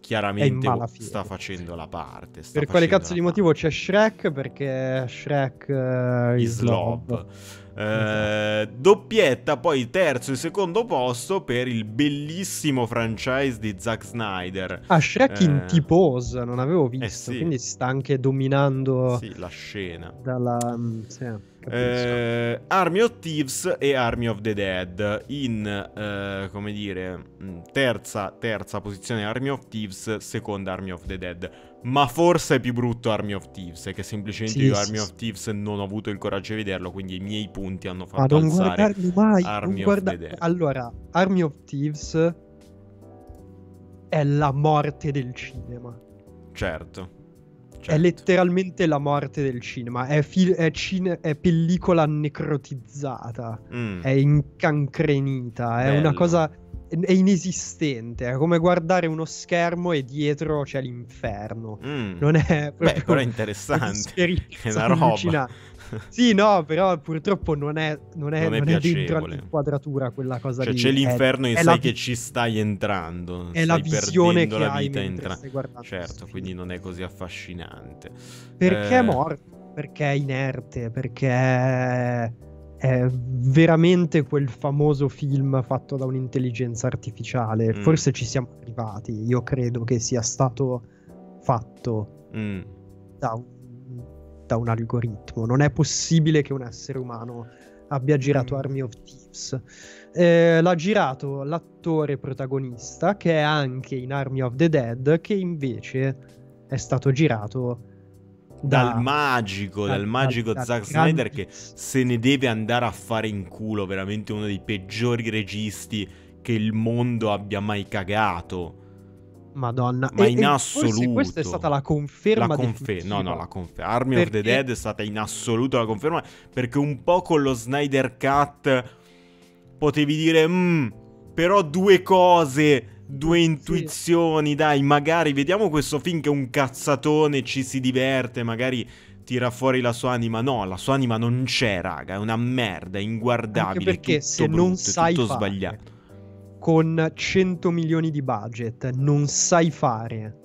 chiaramente sta facendo la parte. Per quale cazzo di motivo c'è Shrek? Perché Shrek eh, Is is love. love. Eh, doppietta, poi terzo e secondo posto per il bellissimo franchise di Zack Snyder. Ah, Shrek in Eh. T-pose, non avevo visto, sì. quindi si sta anche dominando Sì, la scena. dalla... mm, sì, capisco. Eh, Army of Thieves e Army of the Dead in eh, come dire mh, terza, terza posizione Army of Thieves seconda Army of the Dead ma forse è più brutto Army of Thieves è che semplicemente Sì, io Army sì. of Thieves non ho avuto il coraggio di vederlo quindi i miei punti hanno Ma fatto non alzare mai. non Army of guarda- the Dead. Allora, Army of Thieves è la morte del cinema. certo, È certo. letteralmente la morte del cinema. È, fil- è cine- è pellicola necrotizzata. Mm, È incancrenita. È una Bello. cosa. È inesistente. È come guardare uno schermo e dietro c'è l'inferno. mm. Non è beh però è interessante è una roba. Sì, no, però purtroppo non è, non è, Non è non è dentro piacevole. all'inquadratura quella cosa Cioè lì. c'è È- l'inferno e è sai la che vi- ci stai entrando. È la stai visione perdendo che la hai vita mentre entra- stai guardando Certo, quindi non è così affascinante. Perché è Eh, morto? Perché è inerte? Perché è... veramente quel famoso film fatto da un'intelligenza artificiale. Mm. Forse ci siamo arrivati. Io credo che sia stato fatto mm, da un, da un algoritmo. Non è possibile che un essere umano abbia girato Mm. Army of Thieves. Eh, l'ha girato l'attore protagonista che è anche in Army of the Dead, che invece è stato girato da- dal magico, dal, dal- magico dal Zack Snyder che se ne deve andare a fare in culo, veramente uno dei peggiori registi che il mondo abbia mai cagato. Madonna. Ma E- in e assoluto. questa è stata la conferma La confe- definitiva. no, no, la conferma. Army of the Perché- Dead è stata in assoluto la conferma perché un po' con lo Snyder Cut potevi dire, "Mm, però due cose, due intuizioni, dai, magari vediamo questo film che è un cazzatone, ci si diverte, magari tira fuori la sua anima. No, la sua anima non c'è, raga. È una merda, è inguardabile. Anche perché se brutto, non sai tutto fare sbagliato. con 100 milioni di budget, non sai fare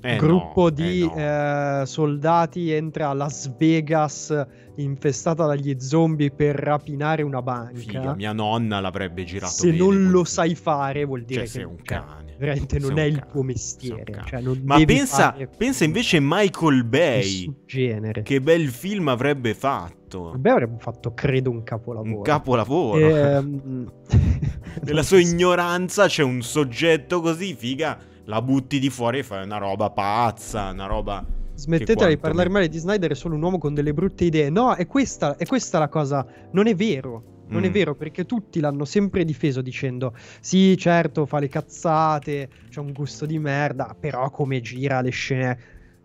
Eh, gruppo no, di eh, no. eh, soldati entra a Las Vegas infestata dagli zombie per rapinare una banca. Figa, mia nonna l'avrebbe girato Se bene non lo sai fare, vuol dire Cioè, che sei un cioè, cane. veramente non Sei è il cane, tuo mestiere. Cioè, non Ma pensa, pensa invece Michael Bay. genere. Che bel film avrebbe fatto. Vabbè, avrebbe fatto, credo, un capolavoro. Un capolavoro. Ehm, Nella sua ignoranza c'è un soggetto così, figa, la butti di fuori e fai una roba pazza, una roba... Smettetela di parlare male di Snyder, è solo un uomo con delle brutte idee. No, è questa, è questa la cosa. Non è vero. Non è Mm. vero perché tutti l'hanno sempre difeso dicendo sì, certo, fa le cazzate, c'ha un gusto di merda, però come gira le scene.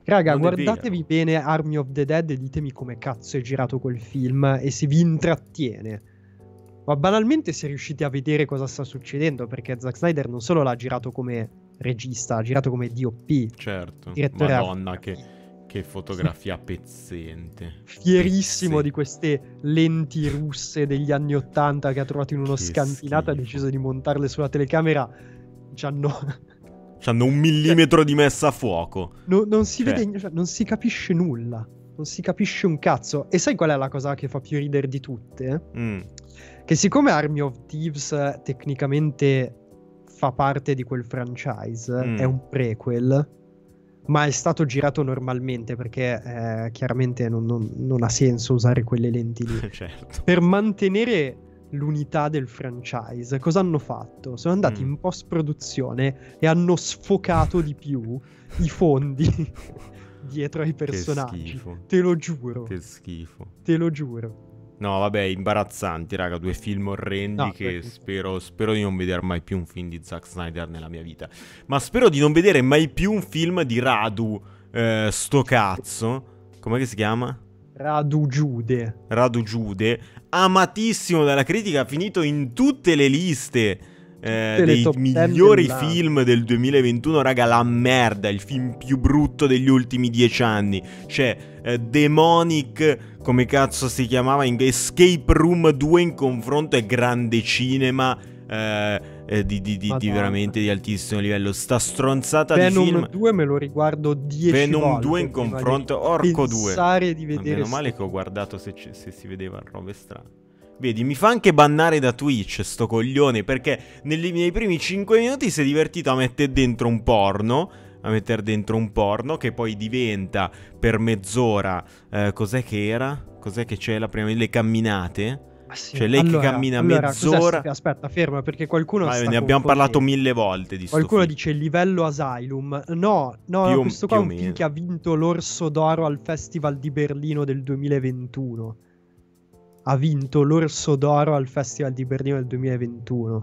Raga, Non è guardatevi bene Army of the Dead e ditemi come cazzo è girato quel film e se vi intrattiene. Ma banalmente se riuscite a vedere cosa sta succedendo, perché Zack Snyder non solo l'ha girato come regista, ha girato come DOP. Certo, Direttore madonna che, che fotografia pezzente. fierissimo Sì. di queste lenti russe degli anni 80 che ha trovato in uno Che scantinato ha deciso di montarle sulla telecamera ci hanno C'hanno un millimetro di messa a fuoco. no- non si Cioè. vede cioè, non si capisce nulla non si capisce un cazzo e sai qual è la cosa che fa più ridere di tutte? Mm. che siccome Army of Thieves eh, tecnicamente fa parte di quel franchise Mm. è un prequel ma è stato girato normalmente perché eh, chiaramente non- non- non ha senso usare quelle lenti lì certo. per mantenere l'unità del franchise, cosa hanno fatto? Sono andati Mm. in post-produzione e hanno sfocato di più i fondi dietro ai personaggi. schifo. Te lo giuro, Che schifo. te lo giuro. No, vabbè, imbarazzanti, raga. Due film orrendi No, che perché- spero, spero di non vedere mai più un film di Zack Snyder nella mia vita. Ma spero di non vedere mai più un film di Radu, eh, sto cazzo. Com'è che si chiama? Radu Giude. Radu Giude, amatissimo dalla critica, finito in tutte le liste eh, dei top 10 migliori film del 2021. Raga, la merda, il film più brutto degli ultimi dieci anni. C'è eh, Demonic, come cazzo si chiamava, in Escape Room 2 in confronto è grande cinema. eh, eh, di, di- di- di veramente di altissimo livello. Sta stronzata di Venom film. 2 me lo riguardo 10 Venom volte. 2 in di confronto. Orco 2. Pensare di Ma vedere Meno male che ho guardato se, se si vedeva robe strane. Vedi, mi fa anche bannare da Twitch sto coglione perché negli- nei primi 5 minuti si è divertito a mettere dentro un porno. A mettere dentro un porno che poi diventa per mezz'ora. eh, cos'è che era? Cos'è che c'è la prima? Le camminate? Ah, sì. Cioè, lei che Allora- cammina allora, mezz'ora- Aspetta, ferma perché qualcuno sta ne abbiamo parlato mille volte di Qualcuno dice livello Asylum. No, no, Più questo qua è un film che ha vinto l'Orso d'Oro al Festival di Berlino del 2021. Ha vinto l'Orso d'Oro al Festival di Berlino del 2021.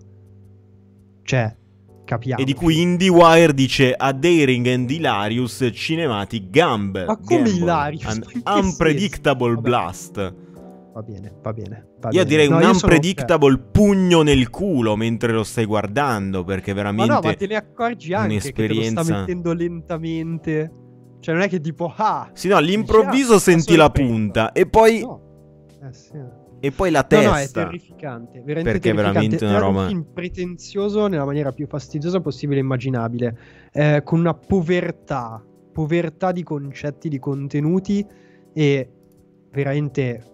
Cioè, capiamo. E di cui IndieWire dice A Daring and Hilarious Cinematic Gamble. Ma come Gamble, Hilarious? An Ma che unpredictable? Vabbè. blast. Va bene, va bene. va Io bene. direi No, un io sono- unpredictable pugno nel culo mentre lo stai guardando. Perché Ma veramente. no, ma te ne accorgi anche che te lo sta un'esperienza- mettendo lentamente. Cioè, non è che tipo, ah, Sì, no, all'improvviso senti la punta. E poi, no. Eh sì. e poi la No, no, è testa. terrificante. Veramente Perché è terrificante. veramente una È roba- un film pretenzioso nella maniera più fastidiosa possibile e immaginabile. eh, con una povertà, povertà di concetti, di contenuti e veramente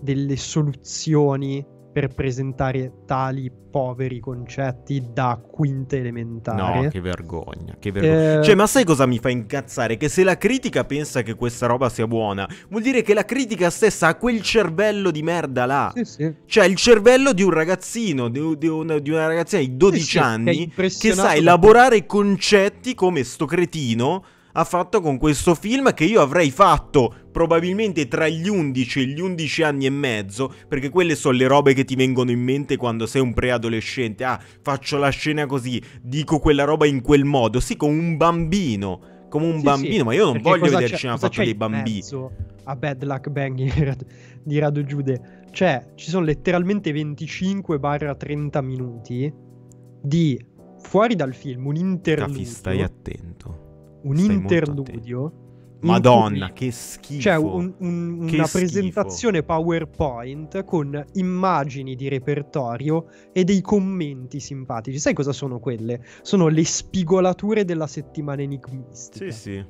delle soluzioni per presentare tali poveri concetti da quinta elementare. No, che vergogna, che vergogna. Eh, Cioè, ma sai cosa mi fa incazzare? Che se la critica pensa che questa roba sia buona, vuol dire che la critica stessa ha quel cervello di merda là. sì, sì. Cioè, il cervello di un ragazzino, di, di una, di una ragazzina di 12 Sì, che anni, che impressionato sa elaborare concetti come sto cretino ha fatto con questo film che io avrei fatto probabilmente tra gli 11 e gli 11 anni e mezzo, perché quelle sono le robe che ti vengono in mente quando sei un preadolescente. Ah, faccio la scena così, dico quella roba in quel modo. Sì, come un bambino. Come un Sì, bambino, sì, ma io non voglio vedere cinema fatto dei in bambini. A Bad Luck Bang di Radu Giude. Cioè, ci sono letteralmente 25-30 minuti di fuori dal film un Cafi, interludio. stai attento. un stai interludio Madonna, che schifo. C'è un- un- Che una schifo. presentazione PowerPoint con immagini di repertorio e dei commenti simpatici. Sai cosa sono quelle? Sono le spigolature della settimana enigmistica. Sì, sì.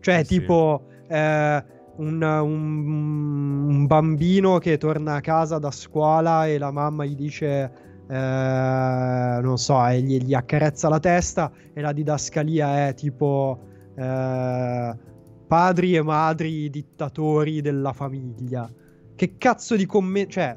Cioè, Sì, sì. tipo eh, un, un- un bambino che torna a casa da scuola e la mamma gli dice, eh, non so, e gli, gli accarezza la testa e la didascalia è tipo eh, padri e madri dittatori della famiglia. Che cazzo di commento? Cioè,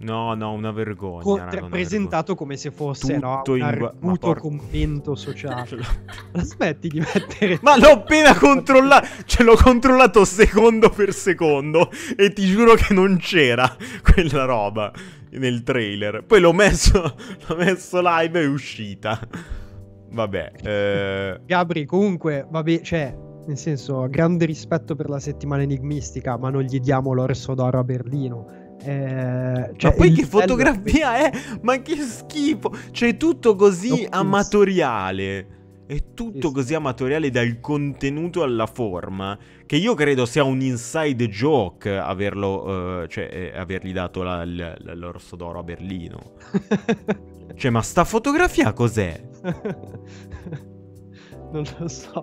No, no, una vergogna. co- raga, una presentato come se fosse no, Tutto un in gua- ma arguto porca- commento sociale. vergogna. Smetti di mettere Ma l'ho appena controllato, ce l'ho controllato secondo per secondo e ti giuro che non c'era quella roba nel trailer. Poi l'ho messo, l'ho messo live e è uscita. Vabbè, eh, Gabri, comunque, vabbè, cioè, nel senso, grande rispetto per la settimana enigmistica, ma non gli diamo l'orso d'oro a Berlino. Eh, cioè, ma poi che fotografia è? Ma che schifo! Cioè, è tutto così amatoriale. È tutto Sì, così amatoriale dal contenuto alla forma. Che io credo sia un inside joke averlo, eh, cioè, eh, avergli dato la- l- l'orso d'oro a Berlino. Cioè, ma sta fotografia cos'è? non lo so.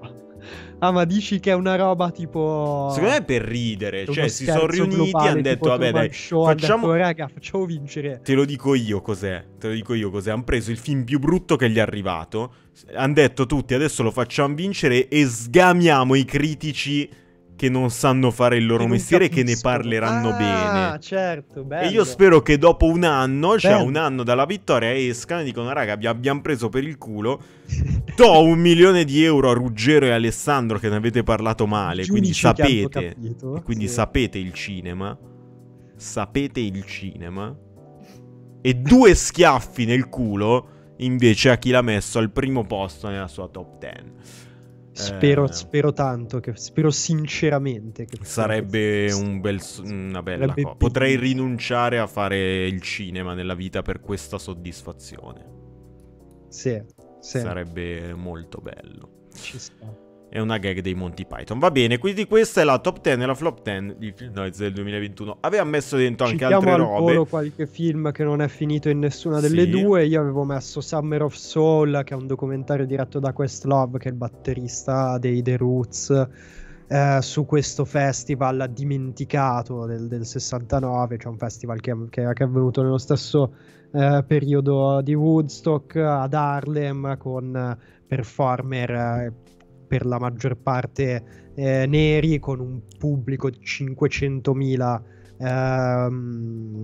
Ah, ma dici che è una roba tipo. Secondo me è per ridere. Cioè, si sono riuniti e hanno detto, vabbè, dai, Show, facciamo... detto, raga, facciamo vincere. Te lo dico io cos'è. Te lo dico io cos'è. Hanno preso il film più brutto che gli è arrivato. Hanno detto tutti, adesso lo facciamo vincere e sgamiamo i critici che non sanno fare il loro Che mestiere e che ne parleranno Ah, bene. certo, bello. E io spero che dopo un anno, cioè Bello. un anno dalla vittoria, escano e dicono, raga, vi abbiamo preso per il culo. Do un milione di euro a Ruggero e Alessandro che ne avete parlato male. Quindi Giudici sapete. quindi sì. sapete il cinema. Sapete il cinema. E due schiaffi nel culo invece a chi l'ha messo al primo posto nella sua top 10. Spero, Eh, spero tanto, che, spero sinceramente che Sarebbe un bel una bella cosa. Potrei bellissimo. rinunciare a fare il cinema nella vita per questa soddisfazione. Sì, sì, Sarebbe molto bello. ci sta. È una gag dei Monty Python. Va bene, quindi questa è la top 10 e la flop 10 di Film Noise del 2021. Aveva messo dentro anche Citiamo altre al robe. volo qualche film che non è finito in nessuna delle Sì. due. Io avevo messo Summer of Soul, che è un documentario diretto da Questlove, che è il batterista dei The Roots. eh, su questo festival dimenticato del, del 69, cioè un festival che, che- che è avvenuto nello stesso eh, periodo di Woodstock ad Harlem con performer eh, per la maggior parte eh, neri con un pubblico di 500.000 ehm,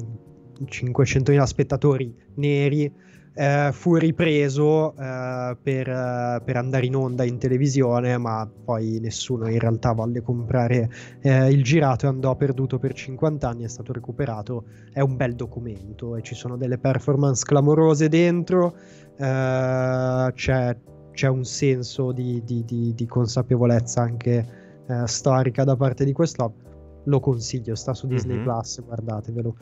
500.000 spettatori neri eh, fu ripreso eh, per, eh, per andare in onda in televisione ma poi nessuno in realtà volle comprare eh, il girato e andò perduto per 50 anni è stato recuperato. È un bel documento e ci sono delle performance clamorose dentro eh, c'è, c'è un senso di, di- di- di consapevolezza anche eh, storica da parte di questo lo consiglio sta su Disney Mhm. Plus guardatevelo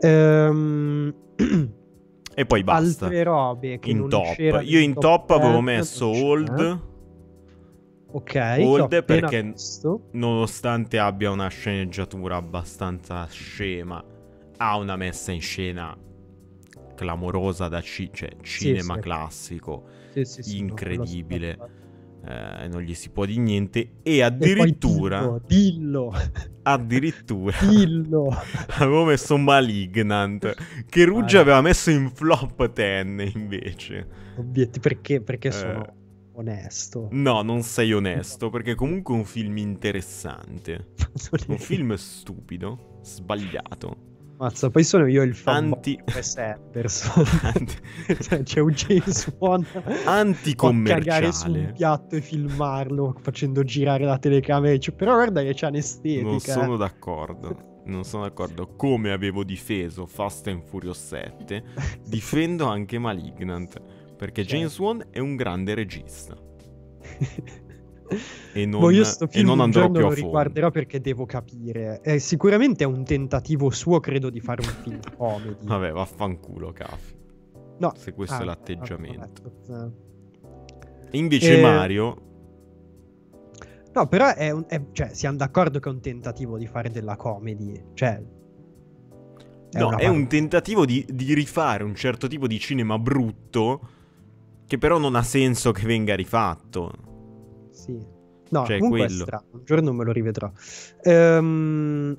Ehm, E poi basta. altre robe che in top. Io in top avevo 10, messo. Old. ok che ho Old perché- visto. Nonostante abbia una sceneggiatura abbastanza scema, ha una messa in scena clamorosa da ci- cioè, cinema sì. classico. Sì, sì, incredibile. eh, non gli si può di niente. E E poi addirittura, dillo addirittura, dillo, dillo. avevo messo Malignant. Che Ruggi Ah, aveva messo in flop 10 invece. Obietti, perché? Perché Eh. sono onesto. No, non sei onesto, perché comunque è un film interessante. Un film stupido, sbagliato. Mazza, poi sono io il fan Anti- Anderson. Anti- Cioè, c'è un James Wan può cagare su un Anticommerciale. piatto e filmarlo facendo girare la telecamera dice, però guarda che c'ha un'estetica Non eh." sono d'accordo. Non sono d'accordo. Come avevo difeso Fast and Furious 7, difendo anche Malignant. Perché Certo. James Wan è un grande regista. E non, Boh, io sto e film non andrò più a lo fondo. riguarderò perché devo capire. Eh, sicuramente è un tentativo suo, credo, di fare un film comedy. Vabbè, vaffanculo, Cafi. No. Se questo Ah, è l'atteggiamento. E invece Eh, Mario, No, però è un, è- cioè, siamo d'accordo che è un tentativo di fare della comedy. Cioè, no, una è un tentativo di, di rifare un certo tipo di cinema brutto che però non ha senso che venga rifatto. Sì. No, Cioè, comunque quello. è strano. Un giorno me lo rivedrò. Ehm,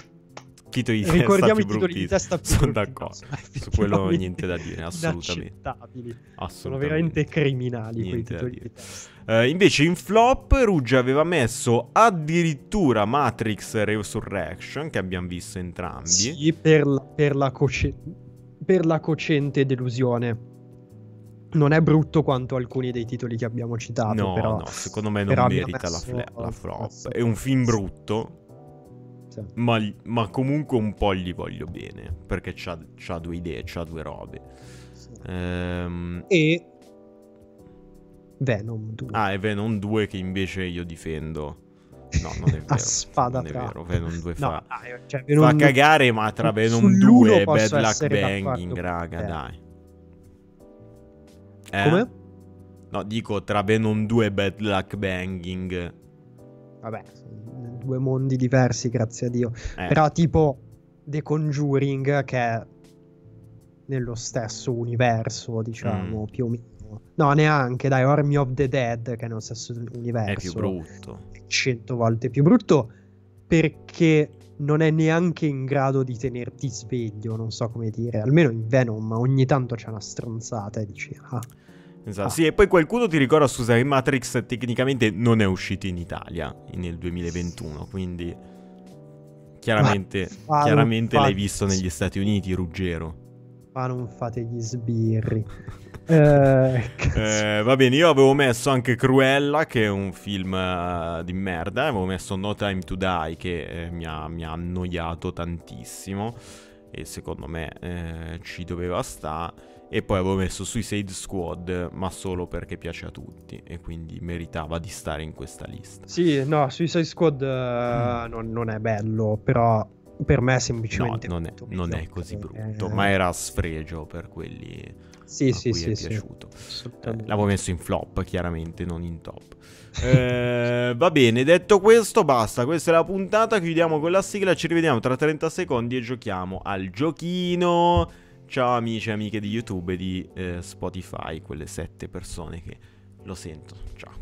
Tito di ricordiamo i testa titoli di testa più Sono d'accordo. Su quello niente da dire, assolutamente. inaccettabili. Sono Assolutamente. veramente criminali quei Niente da titoli di testa. Eh, invece in flop Ruggia aveva messo addirittura Matrix Resurrection che abbiamo visto entrambi. Sì, per la, per la coce- per la cocente delusione. Non è brutto quanto alcuni dei titoli che abbiamo citato, no, però... no, secondo me non merita la, fle- la flop. messo- È un film brutto, Sì. ma, ma comunque un po' gli voglio bene, perché c'ha, c'ha due idee, c'ha due robe. Sì. Ehm, E Venom 2. ah, è Venom 2 che invece io difendo. No, non è vero. A spada non è vero, Venom 2 fa... No, dai, cioè, Fa Venom- cagare, ma tra Venom sull'uno 2 e Bad Luck Banging, raga, te. dai. Eh? Come? No, dico tra Venom 2 e Bad Luck Banging. Vabbè, due mondi diversi, grazie a Dio. Eh, Però tipo The Conjuring che è nello stesso universo, diciamo, Mm. più o meno. No, neanche, dai, Army of the Dead che è nello stesso universo. è più brutto. Cento volte più brutto perché non è neanche in grado di tenerti sveglio, non so come dire. Almeno in Venom ogni tanto c'è una stronzata e dici, ah, Esatto. Ah. Sì, e poi qualcuno ti ricorda, scusa, che Matrix tecnicamente non è uscito in Italia nel 2021, quindi chiaramente, Ma- ma chiaramente non l'hai visto negli Stati Uniti, Ruggero. Ma non fate gli sbirri. Eh. Eh, va bene, io avevo messo anche Cruella, che è un film eh, di merda. Avevo messo No Time to Die, che eh, mi, ha, mi ha annoiato tantissimo. E secondo me eh, ci doveva stare. E poi avevo messo Suicide Squad, ma solo perché piace a tutti. E quindi meritava di stare in questa lista. Sì, no, Suicide Squad eh, non, non è bello, però per me è No, semplicemente non è, non è così brutto, Eh, ma era sfregio per quelli Sì, a sì, cui sì, è sì. piaciuto. Eh, l'avevo messo in flop, chiaramente, non in top. Eh, va bene, detto questo, basta. Questa è la puntata. Chiudiamo con la sigla. Ci rivediamo tra 30 secondi e giochiamo al giochino. Ciao amici e amiche di YouTube e di eh, Spotify, quelle sette persone che lo sentono. Ciao.